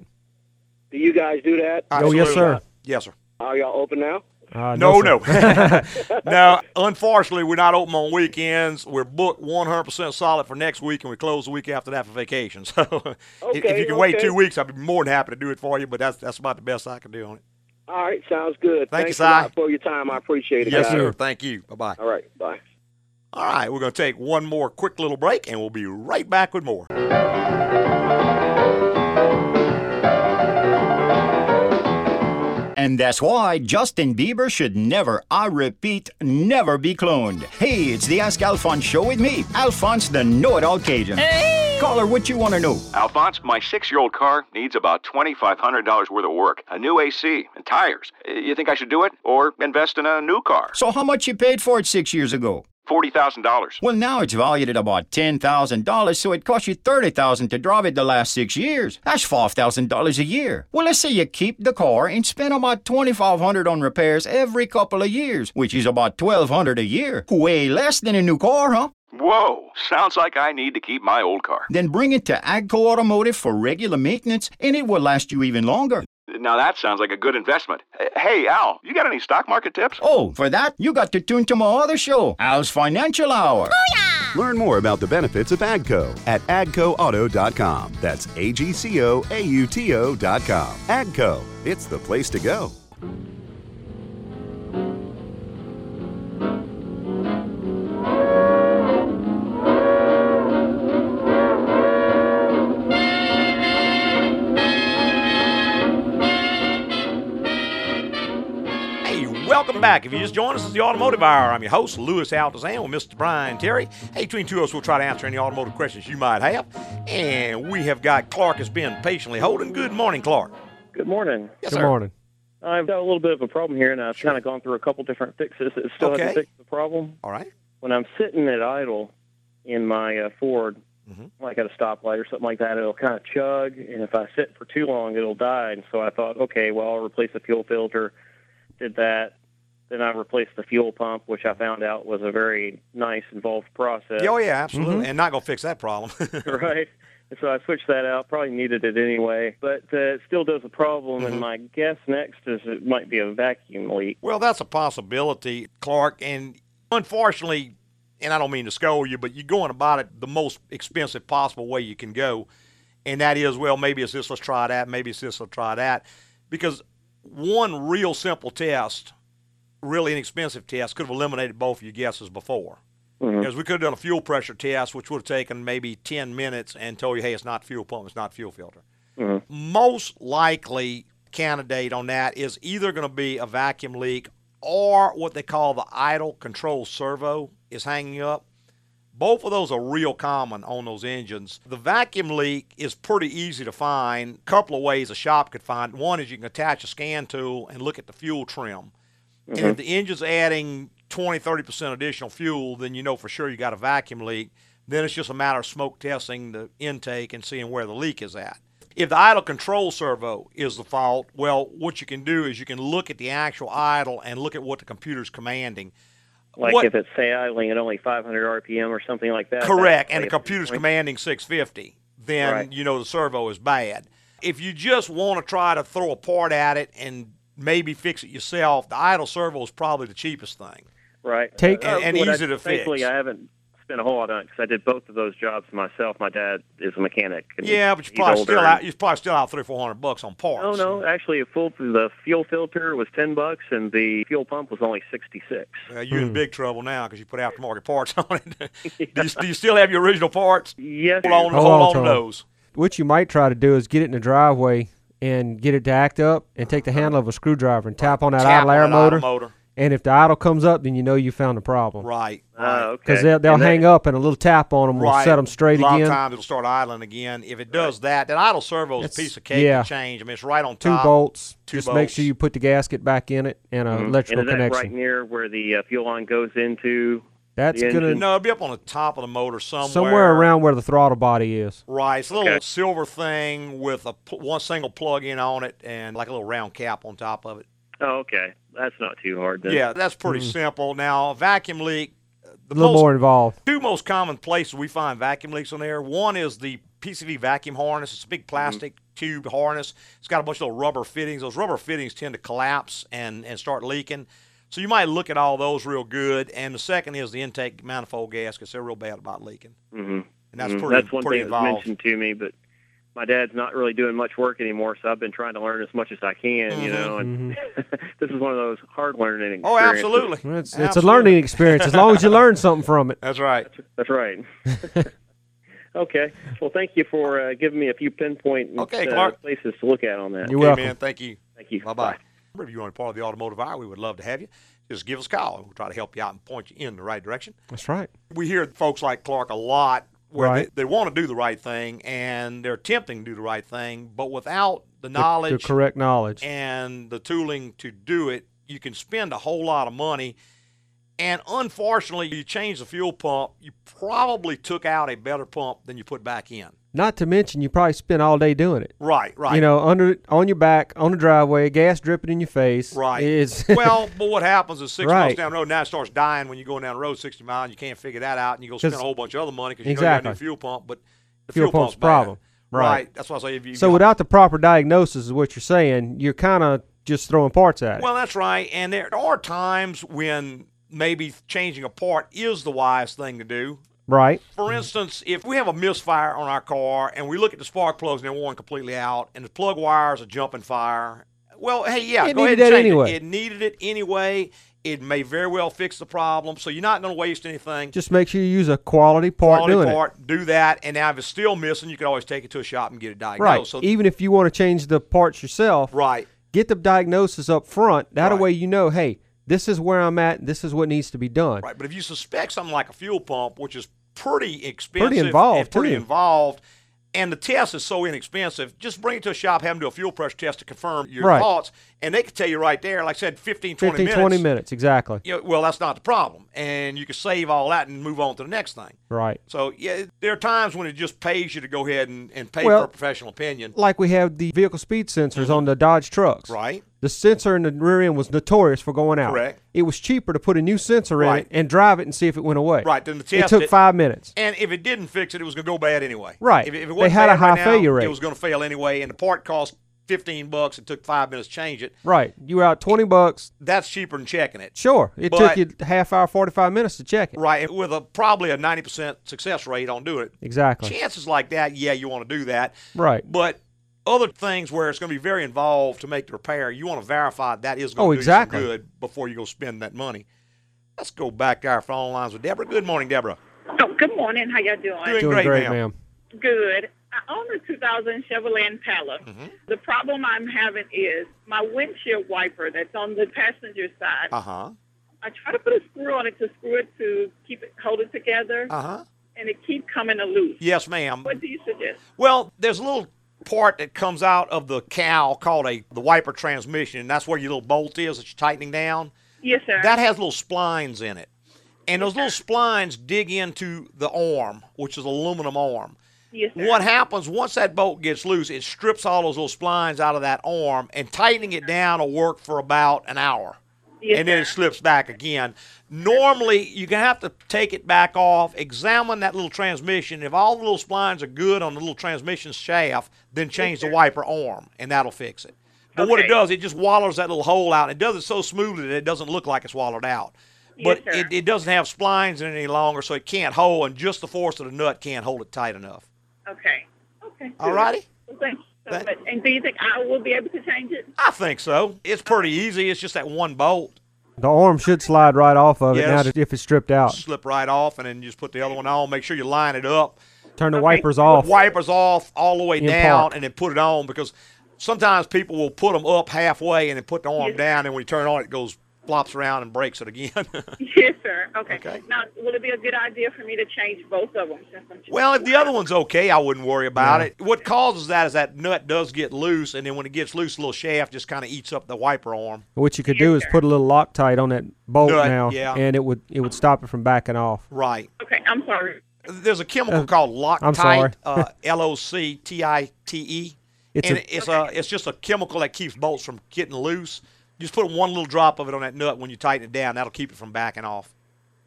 Speaker 12: Do you guys do that?
Speaker 2: Oh, yes, sir.
Speaker 1: Yes, sir.
Speaker 12: Are y'all open now?
Speaker 2: Uh,
Speaker 1: No,
Speaker 2: no, (laughs) (laughs)
Speaker 1: no. no, unfortunately, we're not open on weekends. We're booked 100% solid for next week, and we close the week after that for vacation. (laughs) So if- if you can wait two weeks, I'd be more than happy to do it for you, but that's that's about the best I can do on it.
Speaker 12: All right, sounds good.
Speaker 1: Thank you,
Speaker 12: Thanks a
Speaker 1: Cy.
Speaker 12: for your time. I appreciate it.
Speaker 1: Yes,
Speaker 12: guys.
Speaker 1: sir. Thank you. Bye bye.
Speaker 12: All right, bye.
Speaker 1: All right, we're going to take one more quick little break, and we'll be right back with more.
Speaker 7: And that's why Justin Bieber should never, I repeat, never be cloned. Hey, it's the Ask Alphonse show with me, Alphonse the Know It All Cajun. Hey! Caller, what you want to know?
Speaker 13: Alphonse, my six year old car needs about $2,500 worth of work, a new AC, and tires. You think I should do it or invest in a new car?
Speaker 7: So, how much you paid for it six years ago?
Speaker 13: $40,000.
Speaker 7: Well, now it's valued at about $10,000, so it cost you $30,000 to drive it the last six years. That's $5,000 a year. Well, let's say you keep the car and spend about $2,500 on repairs every couple of years, which is about $1,200 a year. Way less than a new car, huh?
Speaker 13: Whoa, sounds like I need to keep my old car.
Speaker 7: Then bring it to Agco Automotive for regular maintenance, and it will last you even longer.
Speaker 13: Now that sounds like a good investment. Hey, Al, you got any stock market tips?
Speaker 7: Oh, for that, you got to tune to my other show, Al's Financial Hour.
Speaker 9: Oh, Learn more about the benefits of AGCO at agcoauto.com. That's A G C O A U T O.com. AGCO, it's the place to go.
Speaker 1: Welcome back. If you just joined us, it's the Automotive Hour. I'm your host, Louis Altazan, with Mr. Brian Terry. Hey, between two of us, we'll try to answer any automotive questions you might have. And we have got Clark has been patiently holding. Good morning, Clark.
Speaker 14: Good morning.
Speaker 1: Yes,
Speaker 2: Good
Speaker 1: sir.
Speaker 2: morning.
Speaker 14: I've got a little bit of a problem here, and I've kind of gone through a couple different fixes. It still
Speaker 1: Okay.
Speaker 14: hasn't fixed the problem.
Speaker 1: All right.
Speaker 14: When I'm sitting at idle in my uh, Ford,
Speaker 1: Mhm.
Speaker 14: like at a stoplight or something like that, it'll kind of chug, and if I sit for too long, it'll die. And so I thought, okay, well, I'll replace the fuel filter. Did that. Then I replaced the fuel pump, which I found out was a very nice, involved process.
Speaker 1: Oh, yeah, absolutely. And not going to fix that problem. (laughs)
Speaker 14: right? And so I switched that out. Probably needed it anyway, but uh, it still does a problem.
Speaker 1: Mm-hmm.
Speaker 14: And my guess next is it might be a vacuum leak.
Speaker 1: Well, that's a possibility, Clark. And unfortunately, and I don't mean to scold you, but you're going about it the most expensive possible way you can go. And that is, well, maybe it's this, let's try that. Maybe it's this, let's try that. Because one real simple test, really inexpensive test, could have eliminated both of your guesses before.
Speaker 14: Mhm.
Speaker 1: Because we could have done a fuel pressure test, which would have taken maybe 10 minutes and told you, hey, it's not fuel pump, it's not fuel filter.
Speaker 14: Mhm.
Speaker 1: Most likely candidate on that is either going to be a vacuum leak or what they call the idle control servo is hanging up. Both of those are real common on those engines. The vacuum leak is pretty easy to find. A couple of ways a shop could find. it. One is you can attach a scan tool and look at the fuel trim. And mm-hmm. if the engine's adding 20, 30% additional fuel, then you know for sure you got a vacuum leak. Then it's just a matter of smoke testing the intake and seeing where the leak is at. If the idle control servo is the fault, well, what you can do is you can look at the actual idle and look at what the computer's commanding.
Speaker 14: Like
Speaker 1: What-
Speaker 14: if it's say idling at only 500 RPM or something like that.
Speaker 1: Correct, and the computer's commanding 650, then
Speaker 14: Right.
Speaker 1: you know the servo is bad. If you just want to try to throw a part at it and maybe fix it yourself, the idle servo is probably the cheapest thing.
Speaker 14: Right.
Speaker 1: Take-
Speaker 14: Uh,
Speaker 1: and- and
Speaker 14: what I-
Speaker 1: easy to
Speaker 14: Thankfully,
Speaker 1: fix.
Speaker 14: I haven't spent a whole lot on it because I did both of those jobs myself. My dad is a mechanic. and
Speaker 1: Yeah, but you're probably
Speaker 14: older
Speaker 1: still out. You're probably still out three, four hundred bucks on parts.
Speaker 14: Oh no, actually, a full the fuel filter was ten bucks, and the fuel pump was only sixty six.
Speaker 1: Uh, you're in big trouble now because you put aftermarket parts (laughs) on it. (laughs) do, you, do you still have your original parts?
Speaker 14: Yes.
Speaker 1: Hold on,
Speaker 2: Hold
Speaker 1: hold
Speaker 2: on
Speaker 1: on
Speaker 2: to
Speaker 1: to
Speaker 2: 'em.
Speaker 1: those.
Speaker 2: What you might try to do is get it in the driveway and get it to act up and take the handle of a screwdriver and tap on that
Speaker 1: Tap
Speaker 2: idle
Speaker 1: on
Speaker 2: air
Speaker 1: that idle
Speaker 2: motor.
Speaker 1: motor.
Speaker 2: And if the idle comes up, then you know you found the problem.
Speaker 1: Right.
Speaker 14: Ah, okay.
Speaker 2: Because they'll, they'll
Speaker 14: And that-
Speaker 2: hang up and a little tap on them will
Speaker 1: Right.
Speaker 2: set them straight again.
Speaker 1: a lot
Speaker 2: again.
Speaker 1: of times it'll start idling again. If it does that, that idle servo is a piece of cake
Speaker 2: yeah.
Speaker 1: to change. I mean, it's right on
Speaker 2: Two bolts.
Speaker 1: Two
Speaker 2: Just make sure you put the gasket back in it and an
Speaker 14: Mhm.
Speaker 2: electrical
Speaker 14: and is that
Speaker 2: connection.
Speaker 14: right near where the uh, fuel line goes into?
Speaker 2: That's
Speaker 14: the
Speaker 2: gonna
Speaker 14: engine?
Speaker 1: No, it'll be up on the top of the motor somewhere.
Speaker 2: somewhere around where the throttle body is.
Speaker 1: Right. It's a little
Speaker 14: Okay.
Speaker 1: silver thing with a one single plug-in on it and like a little round cap on top of it.
Speaker 14: Oh, okay. That's not too hard. Then.
Speaker 1: Yeah, that's pretty simple. Now, vacuum leak. uh, The
Speaker 2: Mm. a little
Speaker 1: most,
Speaker 2: more involved.
Speaker 1: two most common places we find vacuum leaks on there. One is the PCV vacuum harness. It's a big plastic tube harness. It's got a bunch of little rubber fittings. Those rubber fittings tend to collapse and, and start leaking. So you might look at all those real good. And the second is the intake manifold gaskets. They're real bad about leaking.
Speaker 14: Mm-hmm.
Speaker 1: And that's
Speaker 14: Mhm.
Speaker 1: pretty,
Speaker 14: That's one
Speaker 1: pretty
Speaker 14: thing that's
Speaker 1: involved.
Speaker 14: mentioned to me, but my dad's not really doing much work anymore, so I've been trying to learn as much as I can. You
Speaker 1: Mhm.
Speaker 14: know, and (laughs) this is one of those hard learning.
Speaker 1: Oh, absolutely.
Speaker 2: Well, It's, it's a learning experience as long as you learn something from it.
Speaker 1: That's right.
Speaker 14: That's right. (laughs) okay. Well, thank you for uh, giving me a few pinpoint
Speaker 1: Okay,
Speaker 14: uh, places to look at on that.
Speaker 2: You're
Speaker 1: Okay,
Speaker 2: welcome.
Speaker 1: man. Thank you.
Speaker 14: Thank you.
Speaker 1: Bye bye. If you want to be part of the automotive hour, we would love to have you. Just give us a call. We'll try to help you out and point you in the right direction.
Speaker 2: That's right.
Speaker 1: We hear folks like Clark a lot where
Speaker 2: Right.
Speaker 1: they, they want to do the right thing and they're attempting to do the right thing, but without the
Speaker 2: The-
Speaker 1: knowledge
Speaker 2: the correct knowledge.
Speaker 1: and the tooling to do it, you can spend a whole lot of money And unfortunately, you change the fuel pump. You probably took out a better pump than you put back in.
Speaker 2: Not to mention, you probably spent all day doing it.
Speaker 1: Right, right.
Speaker 2: You know, under on your back on the driveway, gas dripping in your face.
Speaker 1: Right.
Speaker 2: Is (laughs)
Speaker 1: well, but what happens is six
Speaker 2: Right.
Speaker 1: miles down the road, now it starts dying when you're going down the road 60 miles, and you can't figure that out, and you go spend a whole bunch of other money because you know you got a
Speaker 2: Exactly.
Speaker 1: fuel pump, but the
Speaker 2: fuel,
Speaker 1: fuel,
Speaker 2: pump's
Speaker 1: bad.
Speaker 2: problem. Right.
Speaker 1: That's why I say if you
Speaker 2: so without the proper diagnosis, is what you're saying, you're kind of just throwing parts at it.
Speaker 1: Well, that's right. And there are times when maybe changing a part is the wise thing to do.
Speaker 2: Right.
Speaker 1: For instance, if we have a misfire on our car and we look at the spark plugs and they're worn completely out, and the plug wires are jumping fire, well, hey, yeah,
Speaker 2: It
Speaker 1: go ahead
Speaker 2: needed
Speaker 1: and change
Speaker 2: anyway.
Speaker 1: it. It needed it anyway. It may very well fix the problem, so you're not going to waste anything.
Speaker 2: Just make sure you use a quality part
Speaker 1: Quality
Speaker 2: doing
Speaker 1: part, do that, and now if it's still missing, you can always take it to a shop and get it
Speaker 2: it.
Speaker 1: diagnosed.
Speaker 2: Right.
Speaker 1: So,
Speaker 2: Even if you want to change the parts yourself,
Speaker 1: right.
Speaker 2: get the diagnosis up front. That
Speaker 1: Right.
Speaker 2: way you know, hey, this is where I'm at. This is what needs to be done.
Speaker 1: Right, but if you suspect something like a fuel pump, which is pretty expensive,
Speaker 2: Pretty
Speaker 1: involved, pretty
Speaker 2: too.
Speaker 1: involved, and the test is so inexpensive, just bring it to a shop, have them do a fuel pressure test to confirm your
Speaker 2: Right.
Speaker 1: thoughts, and they can tell you right there, like I said, 15, 20
Speaker 2: 15,
Speaker 1: minutes.
Speaker 2: 20 minutes, exactly.
Speaker 1: You know, well, that's not the problem, and you can save all that and move on to the next thing.
Speaker 2: Right.
Speaker 1: So yeah, there are times when it just pays you to go ahead and, and pay
Speaker 2: Well,
Speaker 1: for a professional opinion.
Speaker 2: Like we have the vehicle speed sensors on the Dodge trucks.
Speaker 1: Mm-hmm. Right.
Speaker 2: The sensor in the rear end was notorious for going out.
Speaker 1: Correct.
Speaker 2: It was cheaper to put a new sensor in
Speaker 1: Right.
Speaker 2: it and drive it and see if it went away.
Speaker 1: Right, then the
Speaker 2: It
Speaker 1: test
Speaker 2: took
Speaker 1: it-
Speaker 2: five minutes.
Speaker 1: And if it didn't fix it, it was going to go bad anyway.
Speaker 2: Right.
Speaker 1: If, if it
Speaker 2: They
Speaker 1: wasn't
Speaker 2: had a
Speaker 1: bad right
Speaker 2: high
Speaker 1: now,
Speaker 2: failure rate.
Speaker 1: It was going to fail anyway, and the part cost 15 bucks. It took five minutes to change it.
Speaker 2: Right. You were out 20 bucks.
Speaker 1: That's cheaper than checking it.
Speaker 2: Sure. It
Speaker 1: But-
Speaker 2: took you half hour, 45 minutes to check it.
Speaker 1: Right, with a probably a 90% success rate on doing it.
Speaker 2: Exactly.
Speaker 1: Chances like that, yeah, you want to do that.
Speaker 2: Right.
Speaker 1: But other things where it's going to be very involved to make the repair, you want to verify that is going
Speaker 2: Oh,
Speaker 1: to do
Speaker 2: exactly.
Speaker 1: you good before you go spend that money. Let's go back to our phone lines with Deborah. Good morning, Deborah.
Speaker 15: Oh, good morning. How y'all doing?
Speaker 1: Doing,
Speaker 2: Doing
Speaker 1: great,
Speaker 2: great,
Speaker 1: ma'am.
Speaker 15: Good. I own a 2000 Chevrolet Impala.
Speaker 1: Mm-hmm.
Speaker 15: The problem I'm having is my windshield wiper that's on the passenger side.
Speaker 1: Uh huh.
Speaker 15: I try to put a screw on it to screw it to keep it hold it together,
Speaker 1: Uh huh.
Speaker 15: and it keeps coming loose.
Speaker 1: Yes, ma'am.
Speaker 15: What do you suggest?
Speaker 1: Well, there's a little part that comes out of the cowl called a the wiper transmission, and that's where your little bolt is that you're tightening down.
Speaker 15: Yes, sir.
Speaker 1: That has little splines in it. And those little splines dig into the arm, which is aluminum arm.
Speaker 15: yes, sir.
Speaker 1: What happens once that bolt gets loose, it strips all those little splines out of that arm, and tightening it down will work for about an hour.
Speaker 15: Yes,
Speaker 1: and then it slips back again. Normally, you're going to have to take it back off, examine that little transmission. If all the little splines are good on the little transmission shaft, then change the wiper arm, and that'll fix it. But what it does, it just wallows that little hole out. It does it so smoothly that it doesn't look like it's wallowed out. But
Speaker 15: Yes,
Speaker 1: it, it doesn't have splines in it any longer, so it can't hold, and just the force of the nut can't hold it tight enough.
Speaker 15: Okay. Okay.
Speaker 1: All righty?
Speaker 15: Well, thank you so. And do you think I will be able to change it?
Speaker 1: I think so. It's pretty easy. It's just that one bolt.
Speaker 2: The arm should slide right off of it now that if it's stripped out.
Speaker 1: Slip right off, and then you just put the other one on. Make sure you line it up.
Speaker 2: Turn the wipers off.
Speaker 1: Wipers off all the way
Speaker 2: In
Speaker 1: down,
Speaker 2: park.
Speaker 1: and then put it on because sometimes people will put them up halfway and then put the arm down, and when you turn it on, it goes flops around and breaks it again. (laughs)
Speaker 15: Yes, sir. Okay.
Speaker 1: Okay.
Speaker 15: Now, will it be a good idea for me to change both of them? Since
Speaker 1: well, if the other one's okay, I wouldn't worry about it. What causes that is that nut does get loose, and then when it gets loose, the little shaft just kind of eats up the wiper arm.
Speaker 2: What you could do is put a little Loctite on that bolt
Speaker 1: Nut,
Speaker 2: now,
Speaker 1: yeah.
Speaker 2: and it would it would stop it from backing off.
Speaker 1: Right.
Speaker 15: Okay, I'm sorry.
Speaker 1: There's a chemical
Speaker 2: Uh,
Speaker 1: called Loctite.
Speaker 2: I'm sorry.
Speaker 1: uh, (laughs) L O C T I T E.
Speaker 2: It's
Speaker 1: and
Speaker 2: a-
Speaker 1: it's a it's just a chemical that keeps bolts from getting loose. You just put one little drop of it on that nut when you tighten it down. That'll keep it from backing off.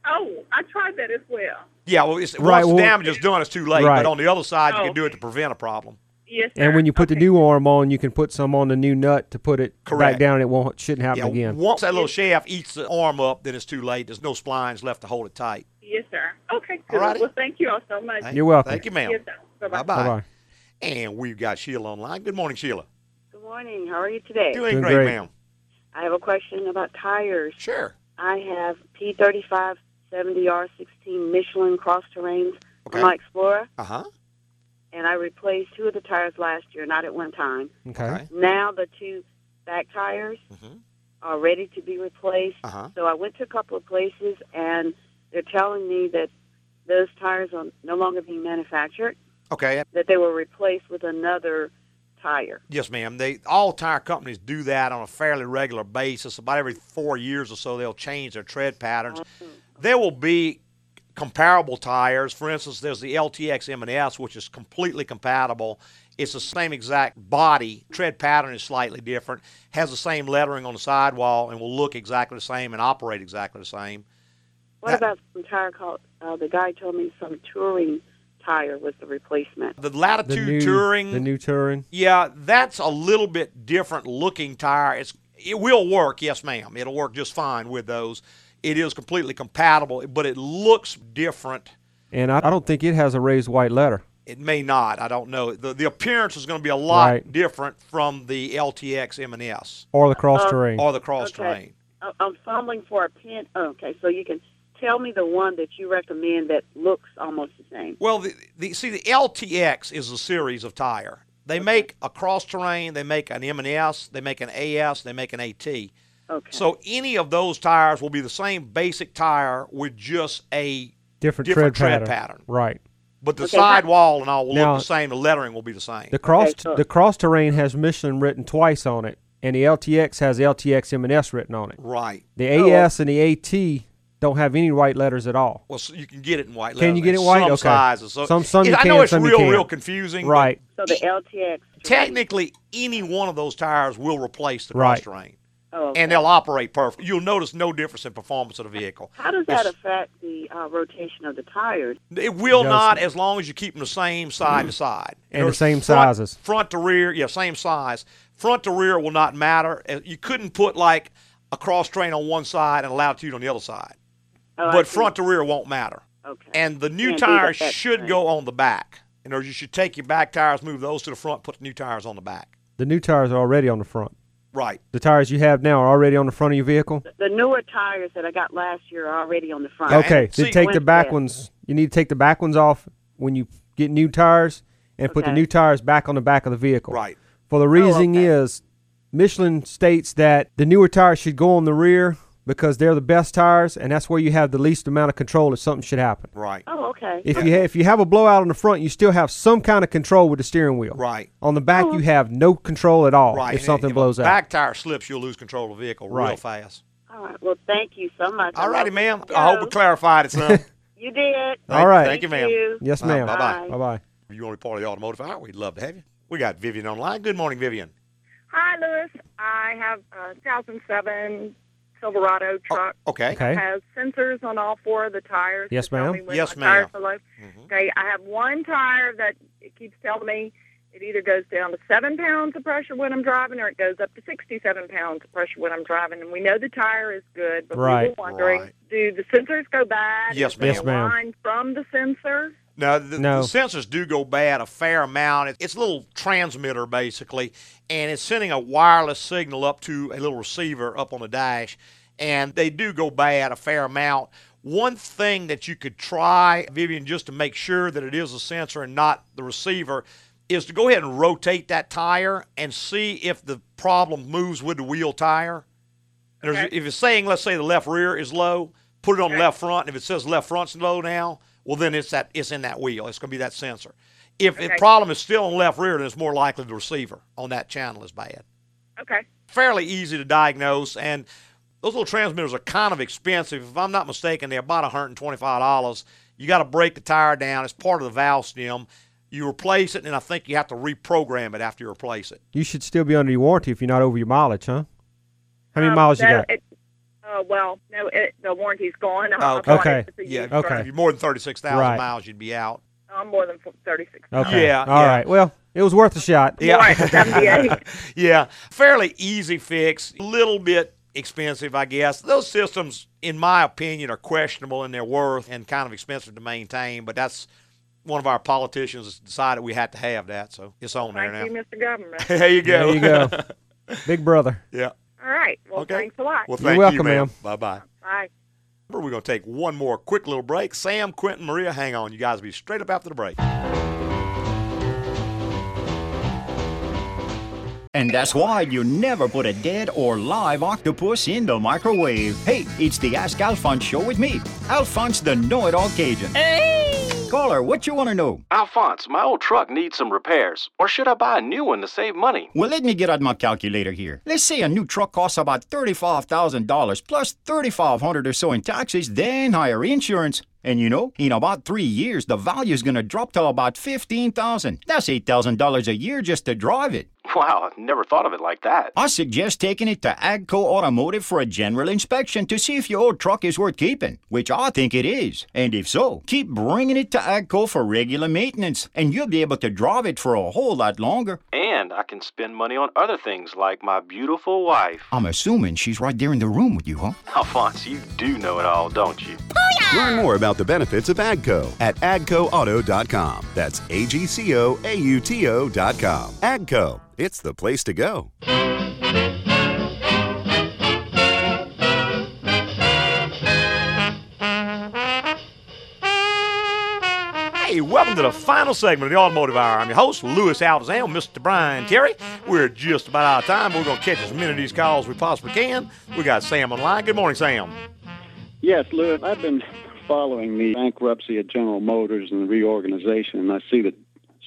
Speaker 15: Oh, I tried that as well.
Speaker 1: Yeah, well, it's,
Speaker 2: Right,
Speaker 1: once
Speaker 2: well-
Speaker 1: the damage is done, it's too late.
Speaker 2: Right.
Speaker 1: But on the other side, you
Speaker 15: Oh.
Speaker 1: can do it to prevent a problem.
Speaker 15: Yes, sir.
Speaker 2: And when you put the new arm on, you can put some on the new nut to put it
Speaker 1: Correct.
Speaker 2: back down. and It won't shouldn't happen
Speaker 1: Yeah,
Speaker 2: again.
Speaker 1: once that little shaft eats the arm up, then it's too late. There's no splines left to hold it tight.
Speaker 15: Yes, sir. Okay,
Speaker 1: All
Speaker 15: good.
Speaker 1: righty.
Speaker 15: Well, thank you all so much.
Speaker 2: You're welcome.
Speaker 1: Thank you, ma'am.
Speaker 15: Yes, sir. Bye-bye.
Speaker 1: Bye bye.
Speaker 2: Bye-bye.
Speaker 1: And we've got Sheila online. Good morning, Sheila.
Speaker 16: Good morning. How are you today?
Speaker 1: Doing,
Speaker 2: Doing
Speaker 1: great,
Speaker 2: great.
Speaker 1: ma'am.
Speaker 16: I have a question about tires.
Speaker 1: Sure.
Speaker 16: I have P35 70R16 Michelin cross terrains
Speaker 1: Okay.
Speaker 16: on my Explorer,
Speaker 1: Uh huh.
Speaker 16: and I replaced two of the tires last year, not at one time.
Speaker 2: Okay.
Speaker 16: Now the two back tires
Speaker 1: Mhm.
Speaker 16: are ready to be replaced.
Speaker 1: Uh-huh.
Speaker 16: So I went to a couple of places, and they're telling me that those tires are no longer being manufactured,
Speaker 1: Okay.
Speaker 16: that they were replaced with another tire.
Speaker 1: Yes, ma'am. They all tire companies do that on a fairly regular basis. About every four years or so, they'll change their tread patterns. There will be comparable tires. For instance, there's the LTX M&S, which is completely compatible. It's the same exact body. Tread pattern is slightly different. Has the same lettering on the sidewall and will look exactly the same and operate exactly the same.
Speaker 16: What about some tire called? Uh, the guy told me some touring tire was the replacement.
Speaker 1: The Latitude
Speaker 2: the new,
Speaker 1: Touring,
Speaker 2: The new Touring.
Speaker 1: Yeah, that's a little bit different looking tire. It's it will work, yes, ma'am. It'll work just fine with those. It is completely compatible, but it looks different.
Speaker 2: And I, I don't think it has a raised white letter.
Speaker 1: It may not. I don't know. The the appearance is going to be a lot
Speaker 2: Right.
Speaker 1: different from the LTX M&S
Speaker 2: Or the cross um, terrain.
Speaker 1: or the cross
Speaker 16: Okay.
Speaker 1: terrain.
Speaker 16: I- I'm fumbling for a pin. Oh, okay, so you can tell me the one that you recommend that looks almost the same.
Speaker 1: Well, the, the see the LTX is a series of tire. They make a cross terrain, they make an M&S, they make an AS, they make an AT.
Speaker 16: Okay.
Speaker 1: So any of those tires will be the same basic tire with just a
Speaker 2: different,
Speaker 1: different
Speaker 2: tread,
Speaker 1: tread
Speaker 2: pattern.
Speaker 1: pattern.
Speaker 2: Right.
Speaker 1: But the
Speaker 16: Okay,
Speaker 1: sidewall and all will
Speaker 2: Now-
Speaker 1: look the same. The lettering will be the same.
Speaker 2: The cross
Speaker 16: so-
Speaker 2: the cross terrain has Michelin written twice on it, and the LTX has LTX M&S written on it.
Speaker 1: Right.
Speaker 2: The
Speaker 16: Oh.
Speaker 2: AS and the AT don't have any white letters at all.
Speaker 1: Well, so you can get it in white letters.
Speaker 2: Can
Speaker 1: lettering.
Speaker 2: you get it white?
Speaker 1: Some
Speaker 2: Okay.
Speaker 1: sizes. So
Speaker 2: Some- some you
Speaker 1: I know
Speaker 2: can,
Speaker 1: it's real, real confusing.
Speaker 2: Right.
Speaker 16: So the LTX.
Speaker 1: Technically, any one of those tires will replace the
Speaker 2: Right.
Speaker 1: cross terrain,
Speaker 16: Oh, okay.
Speaker 1: and they'll operate perfect. You'll notice no difference in performance of the vehicle.
Speaker 16: How does that
Speaker 1: It's-
Speaker 16: affect the uh, rotation of the tires?
Speaker 1: It will
Speaker 2: Does-
Speaker 1: not, as long as you keep them the same side to side
Speaker 2: And the same
Speaker 1: front-
Speaker 2: sizes.
Speaker 1: Front to rear, yeah, same size. Front to rear will not matter. Uh, You couldn't put like a cross train on one side and a latitude on the other side,
Speaker 16: Oh,
Speaker 1: but front to rear won't matter.
Speaker 16: Okay.
Speaker 1: And the new
Speaker 16: Can't
Speaker 1: tires
Speaker 16: that
Speaker 1: should
Speaker 16: thing.
Speaker 1: go on the back. In other words, you should take your back tires, move those to the front, put the new tires on the back.
Speaker 2: The new tires are already on the front.
Speaker 1: Right.
Speaker 2: The tires you have now are already on the front of your vehicle.
Speaker 16: The newer tires that I got last year are already on the front.
Speaker 2: Okay,
Speaker 1: see-
Speaker 2: then take the back
Speaker 16: Yeah.
Speaker 2: ones. You need to take the back ones off when you get new tires, and put the new tires back on the back of the vehicle.
Speaker 1: Right.
Speaker 2: For the oh, reason
Speaker 16: okay.
Speaker 2: is, Michelin states that the newer tires should go on the rear because they're the best tires, and that's where you have the least amount of control if something should happen.
Speaker 1: Right.
Speaker 16: Oh, okay.
Speaker 2: If you ha- if you have a blowout on the front, you still have some kind of control with the steering wheel.
Speaker 1: Right.
Speaker 2: On the back, you have no control at all
Speaker 1: Right.
Speaker 2: if
Speaker 1: And
Speaker 2: something
Speaker 1: if
Speaker 2: blows
Speaker 1: a
Speaker 2: out.
Speaker 1: back tire slips, you'll lose control of the vehicle real fast.
Speaker 16: All right. Well, thank you so much.
Speaker 1: All righty, ma'am.
Speaker 16: Go.
Speaker 1: I hope we clarified it, son. (laughs)
Speaker 16: You did.
Speaker 2: All right.
Speaker 1: Thank you, ma'am.
Speaker 16: you.
Speaker 2: Yes,
Speaker 1: Uh,
Speaker 2: ma'am.
Speaker 1: bye-bye.
Speaker 2: Bye bye.
Speaker 1: If you want to be part of the automotive hour, we'd love to have you. We got Vivian online. Good morning, Vivian.
Speaker 15: Hi, Louis. I have a 2007 Silverado truck.
Speaker 1: Okay.
Speaker 2: Okay.
Speaker 15: It has sensors on all four of the tires.
Speaker 2: Yes, ma'am.
Speaker 1: Yes,
Speaker 15: my tires
Speaker 1: ma'am.
Speaker 15: are low.
Speaker 1: Mhm.
Speaker 15: Okay, I have one tire that it keeps telling me it either goes down to seven pounds of pressure when I'm driving, or it goes up to 67 pounds of pressure when I'm driving. And we know the tire is good, but we
Speaker 2: Right.
Speaker 15: were wondering,
Speaker 1: Right.
Speaker 15: do the sensors go bad?
Speaker 1: Yes,
Speaker 2: ma'am. Yes, ma'am.
Speaker 15: line from the sensor?
Speaker 1: Now, the,
Speaker 2: No.
Speaker 1: the sensors do go bad a fair amount. It's a little transmitter, basically, and it's sending a wireless signal up to a little receiver up on the dash, and they do go bad a fair amount. One thing that you could try, Vivian, just to make sure that it is a sensor and not the receiver, is to go ahead and rotate that tire and see if the problem moves with the wheel tire.
Speaker 15: Okay.
Speaker 1: If it's saying, let's say, the left rear is low, put it on the
Speaker 15: Okay.
Speaker 1: left front. If it says left front's low now, well, then it's that it's in that wheel. It's going to be that sensor. If the problem is still on left rear, then it's more likely the receiver on that channel is bad.
Speaker 15: Okay.
Speaker 1: Fairly easy to diagnose, and those little transmitters are kind of expensive. If I'm not mistaken, they're about $125. You got to break the tire down. It's part of the valve stem. You replace it, and I think you have to reprogram it after you replace it.
Speaker 2: You should still be under your warranty if you're not over your mileage, huh? How many
Speaker 15: Um,
Speaker 2: miles you got?
Speaker 15: It, uh, well, no, it, the warranty's gone. (laughs)
Speaker 1: Oh,
Speaker 15: I
Speaker 1: okay.
Speaker 2: Okay.
Speaker 15: it. It's a
Speaker 1: Yeah,
Speaker 2: Okay.
Speaker 15: truck.
Speaker 1: If you're more than 36,000
Speaker 2: Right.
Speaker 1: miles, you'd be out.
Speaker 15: I'm more than 36.
Speaker 2: Okay.
Speaker 1: Yeah,
Speaker 2: All
Speaker 1: yeah.
Speaker 2: right. Well, it was worth a shot.
Speaker 1: Yeah. (laughs) Yeah, fairly easy fix. A little bit expensive, I guess. Those systems, in my opinion, are questionable in their worth and kind of expensive to maintain. But that's one of our politicians decided we had to have that, so it's on there
Speaker 15: Thank
Speaker 1: now.
Speaker 15: you, Mr. Government. (laughs)
Speaker 1: there you go.
Speaker 2: There you go. Big brother.
Speaker 1: yeah.
Speaker 15: All right. Well,
Speaker 1: Okay.
Speaker 15: thanks a lot.
Speaker 1: Well,
Speaker 2: You're
Speaker 1: thank
Speaker 2: welcome,
Speaker 1: you, ma'am.
Speaker 2: ma'am.
Speaker 1: Bye bye.
Speaker 15: Bye.
Speaker 1: We're going to take one more quick little break. Sam, Quentin, Maria, hang on. You guys will be straight up after the break.
Speaker 7: And that's why you never put a dead or live octopus in the microwave. Hey, it's the Ask Alphonse show with me, Alphonse the Know It All Cajun.
Speaker 17: Hey!
Speaker 7: Caller, what you want to know?
Speaker 13: Alphonse, my old truck needs some repairs. Or should I buy a new one to save money?
Speaker 7: Well, let me get out my calculator here. Let's say a new truck costs about $35,000 plus plus $3,500 or so in taxes, then higher insurance. And you know, in about three years, the value is going to drop to about 15000 That's $8,000 a year just to drive it.
Speaker 13: Wow, I never thought of it like that.
Speaker 7: I suggest taking it to Agco Automotive for a general inspection to see if your old truck is worth keeping, which I think it is. And if so, keep bringing it to Agco for regular maintenance, and you'll be able to drive it for a whole lot longer.
Speaker 13: And I can spend money on other things like my beautiful wife.
Speaker 7: I'm assuming she's right there in the room with you, huh?
Speaker 13: Alphonse, you do know it all, don't you?
Speaker 9: Learn more about the benefits of AGCO at agcoauto.com. That's A G C O A U T O.com. AGCO, it's the place to go.
Speaker 1: Hey, welcome to the final segment of the Automotive Hour. I'm your host, Louis Altazan, Mr. Brian Terry. We're just about out of time. We're going to catch as many of these calls as we possibly can. We got Sam online. Good morning, Sam.
Speaker 18: Yes, Louis, I've been following the bankruptcy of General Motors and the reorganization, and I see that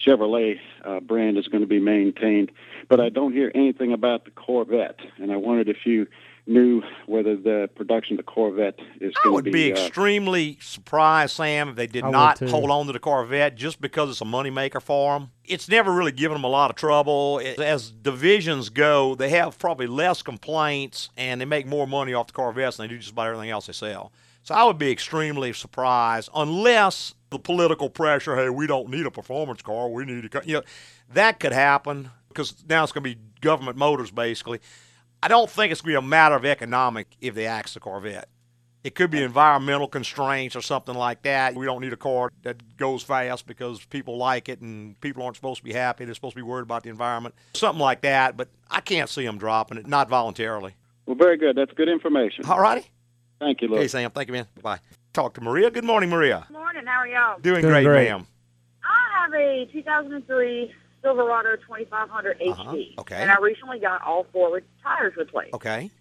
Speaker 18: Chevrolet uh, brand is going to be maintained, but I don't hear anything about the Corvette, and I wondered if you knew whether the production of the Corvette is
Speaker 1: I
Speaker 18: going
Speaker 1: would
Speaker 18: to
Speaker 1: be i would
Speaker 18: be, uh,
Speaker 1: extremely surprised, Sam, if they did
Speaker 18: I
Speaker 1: not hold on to the Corvette just because it's a moneymaker for them. It's never really given them a lot of trouble. It- As divisions go, they have probably less complaints and they make more money off the Corvettes than they do just about everything else they sell. So I would be extremely surprised unless the political pressure, hey, we don't need a performance car, we need a, co-" you know, that could happen because now it's going to be government motors basically. I don't think it's going to be a matter of economic if they axe the Corvette. It could be environmental constraints or something like that. We don't need a car that goes fast because people like it and people aren't supposed to be happy. They're supposed to be worried about the environment. Something like that, but I can't see them dropping it, not voluntarily.
Speaker 18: well, very good. That's good information.
Speaker 1: All righty.
Speaker 18: Thank you,
Speaker 1: Hey, Sam. Thank you, man. Bye. Talk to Maria. Good morning, Maria.
Speaker 16: Good Morning, how are y'all?
Speaker 1: Doing,
Speaker 2: Doing
Speaker 1: great,
Speaker 2: great.
Speaker 1: ma'am.
Speaker 16: I have a 2003 Silverado 2500
Speaker 1: Uh-huh.
Speaker 16: HD.
Speaker 1: Okay.
Speaker 16: And I recently got all four tires replaced.
Speaker 1: Okay.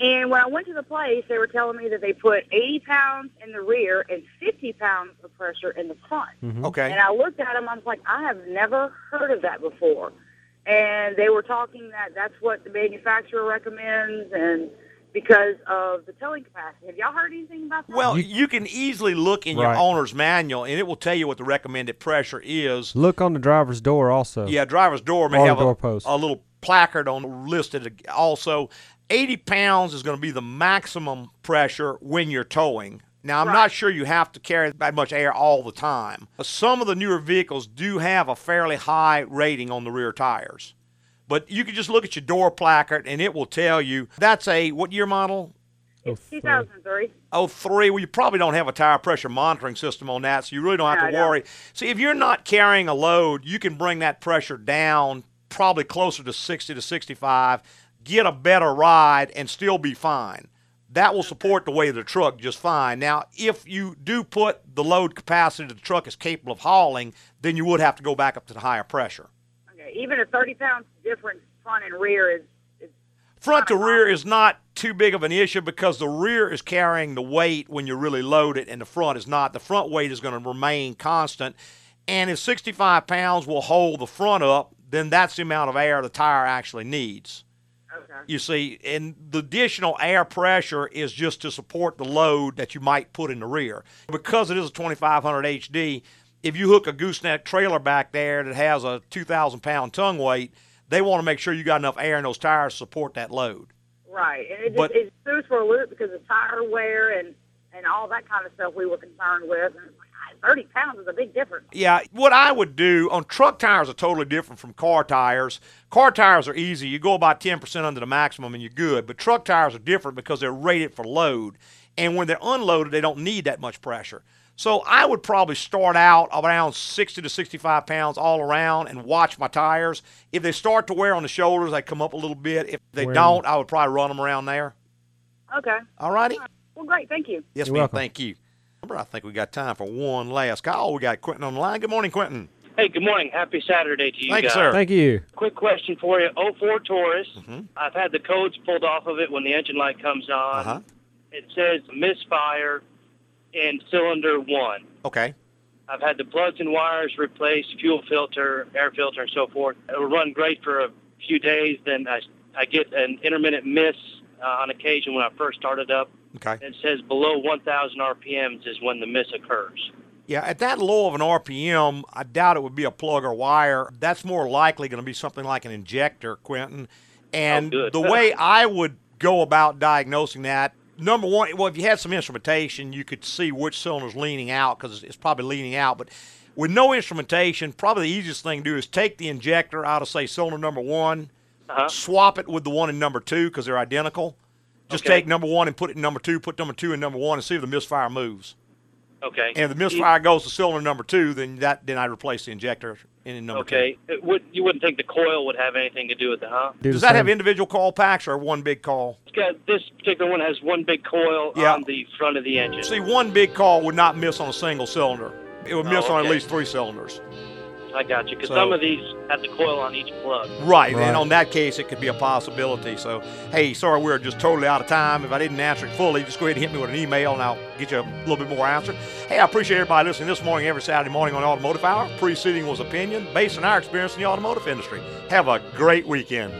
Speaker 16: And when I went to the place, they were telling me that they put 80 pounds in the rear and 50 pounds of pressure in the front.
Speaker 1: Okay.
Speaker 16: And I looked at them, I was like, I have never heard of that before. And they were talking that that's what the manufacturer recommends and because of the towing capacity. Have y'all heard anything about that?
Speaker 1: Well, you, can easily look in
Speaker 2: Right.
Speaker 1: your owner's manual, and it will tell you what the recommended pressure is.
Speaker 2: Look on the driver's door also.
Speaker 1: Yeah, driver's door may
Speaker 2: Or the
Speaker 1: have a,
Speaker 2: doorpost.
Speaker 1: a little placard on listed. Also, 80 pounds is going to be the maximum pressure when you're towing. Now, I'm not sure you have to carry that much air all the time. Some of the newer vehicles do have a fairly high rating on the rear tires. But you can just look at your door placard and it will tell you that's a what year model?
Speaker 16: It's 2003.
Speaker 1: Oh, three. Well, you probably don't have a tire pressure monitoring system on that, so you really don't have
Speaker 16: No, I
Speaker 1: to
Speaker 16: don't.
Speaker 1: worry. See, if you're not carrying a load, you can bring that pressure down probably closer to 60 to 65, get a better ride, and still be fine. That will support the weight of the truck just fine. Now, if you do put the load capacity that the truck is capable of hauling, then you would have to go back up to the higher pressure.
Speaker 16: Even a 30 pounds difference front and rear is, is
Speaker 1: Front to rear is not too big of an issue because the rear is carrying the weight when you really load it, and the front is not. The front weight is going to remain constant. And if 65 pounds will hold the front up, then that's the amount of air the tire actually needs. Okay. You see, and the additional air pressure is just to support the load that you might put in the rear. Because it is a 2500 HD, if you hook a gooseneck trailer back there that has a 2,000 pound tongue weight, they want to make sure you got enough air in those tires to support that load.
Speaker 16: right. And it just
Speaker 1: But-
Speaker 16: it threw us for a loop because of tire wear and and all that kind of stuff we were concerned with. And "Ah, 30 pounds is a big difference.
Speaker 1: Yeah, what I would do on truck tires are totally different from car tires. Car tires are easy. You go about 10% under the maximum and you're good. But truck tires are different because they're rated for load. And when they're unloaded, they don't need that much pressure. So I would probably start out around 60 to 65 pounds all around and watch my tires. If they start to wear on the shoulders, they come up a little bit. If they
Speaker 2: Wear 'em.
Speaker 1: don't, I would probably run them around there.
Speaker 16: Okay.
Speaker 1: All righty?
Speaker 16: Well, great. Thank you.
Speaker 1: Yes,
Speaker 2: You're
Speaker 1: ma'am.
Speaker 2: welcome.
Speaker 1: Thank you. I think we got time for one last call. We got Quentin on the line. Good morning, Quentin.
Speaker 19: Hey, good morning. Happy Saturday to you
Speaker 1: Thank you, sir.
Speaker 2: Thank you.
Speaker 19: Quick question for you. 04 Taurus.
Speaker 1: Mm-hmm.
Speaker 19: I've had the codes pulled off of it when the engine light comes on.
Speaker 1: Uh-huh.
Speaker 19: It says misfire in cylinder one.
Speaker 1: Okay.
Speaker 19: I've had the plugs and wires replaced, fuel filter, air filter, and so forth. It will run great for a few days. Then I, I get an intermittent miss uh, on occasion when I first started up.
Speaker 1: Okay.
Speaker 19: It says below 1,000 RPMs is when the miss occurs.
Speaker 1: Yeah, at that low of an RPM, I doubt it would be a plug or wire. That's more likely going to be something like an injector, Quentin. And
Speaker 19: Oh,
Speaker 1: the way I would go about diagnosing that, number one, well, if you had some instrumentation, you could see which cylinder's leaning out because it's probably leaning out. But with no instrumentation, probably the easiest thing to do is take the injector out of, say, cylinder number one,
Speaker 19: Uh-huh.
Speaker 1: swap it with the one in number two because they're identical. Just
Speaker 19: Okay.
Speaker 1: take number one and put it in number two, put number two in number one, and see if the misfire moves.
Speaker 19: Okay.
Speaker 1: And if the misfire goes to cylinder number two, then that then I replace the injector in number
Speaker 19: Okay. It would, you wouldn't think the coil would have anything to do with it, huh?
Speaker 1: two. Does that have individual coil packs or one big coil?
Speaker 19: It's got, this particular one has one big coil
Speaker 1: Yeah.
Speaker 19: on the front of the engine.
Speaker 1: See, one big coil would not miss on a single cylinder. It would
Speaker 19: Oh,
Speaker 1: miss on at least three cylinders.
Speaker 19: I got you. Because
Speaker 1: So-
Speaker 19: some of these have the coil on each plug.
Speaker 1: Right,
Speaker 2: Right.
Speaker 1: and on that case, it could be a possibility. So, hey, sorry, we're just totally out of time. If I didn't answer it fully, just go ahead and hit me with an email, and I'll get you a little bit more answer. Hey, I appreciate everybody listening this morning, every Saturday morning on Automotive Hour. Preceding was opinion based on our experience in the automotive industry. Have a great weekend.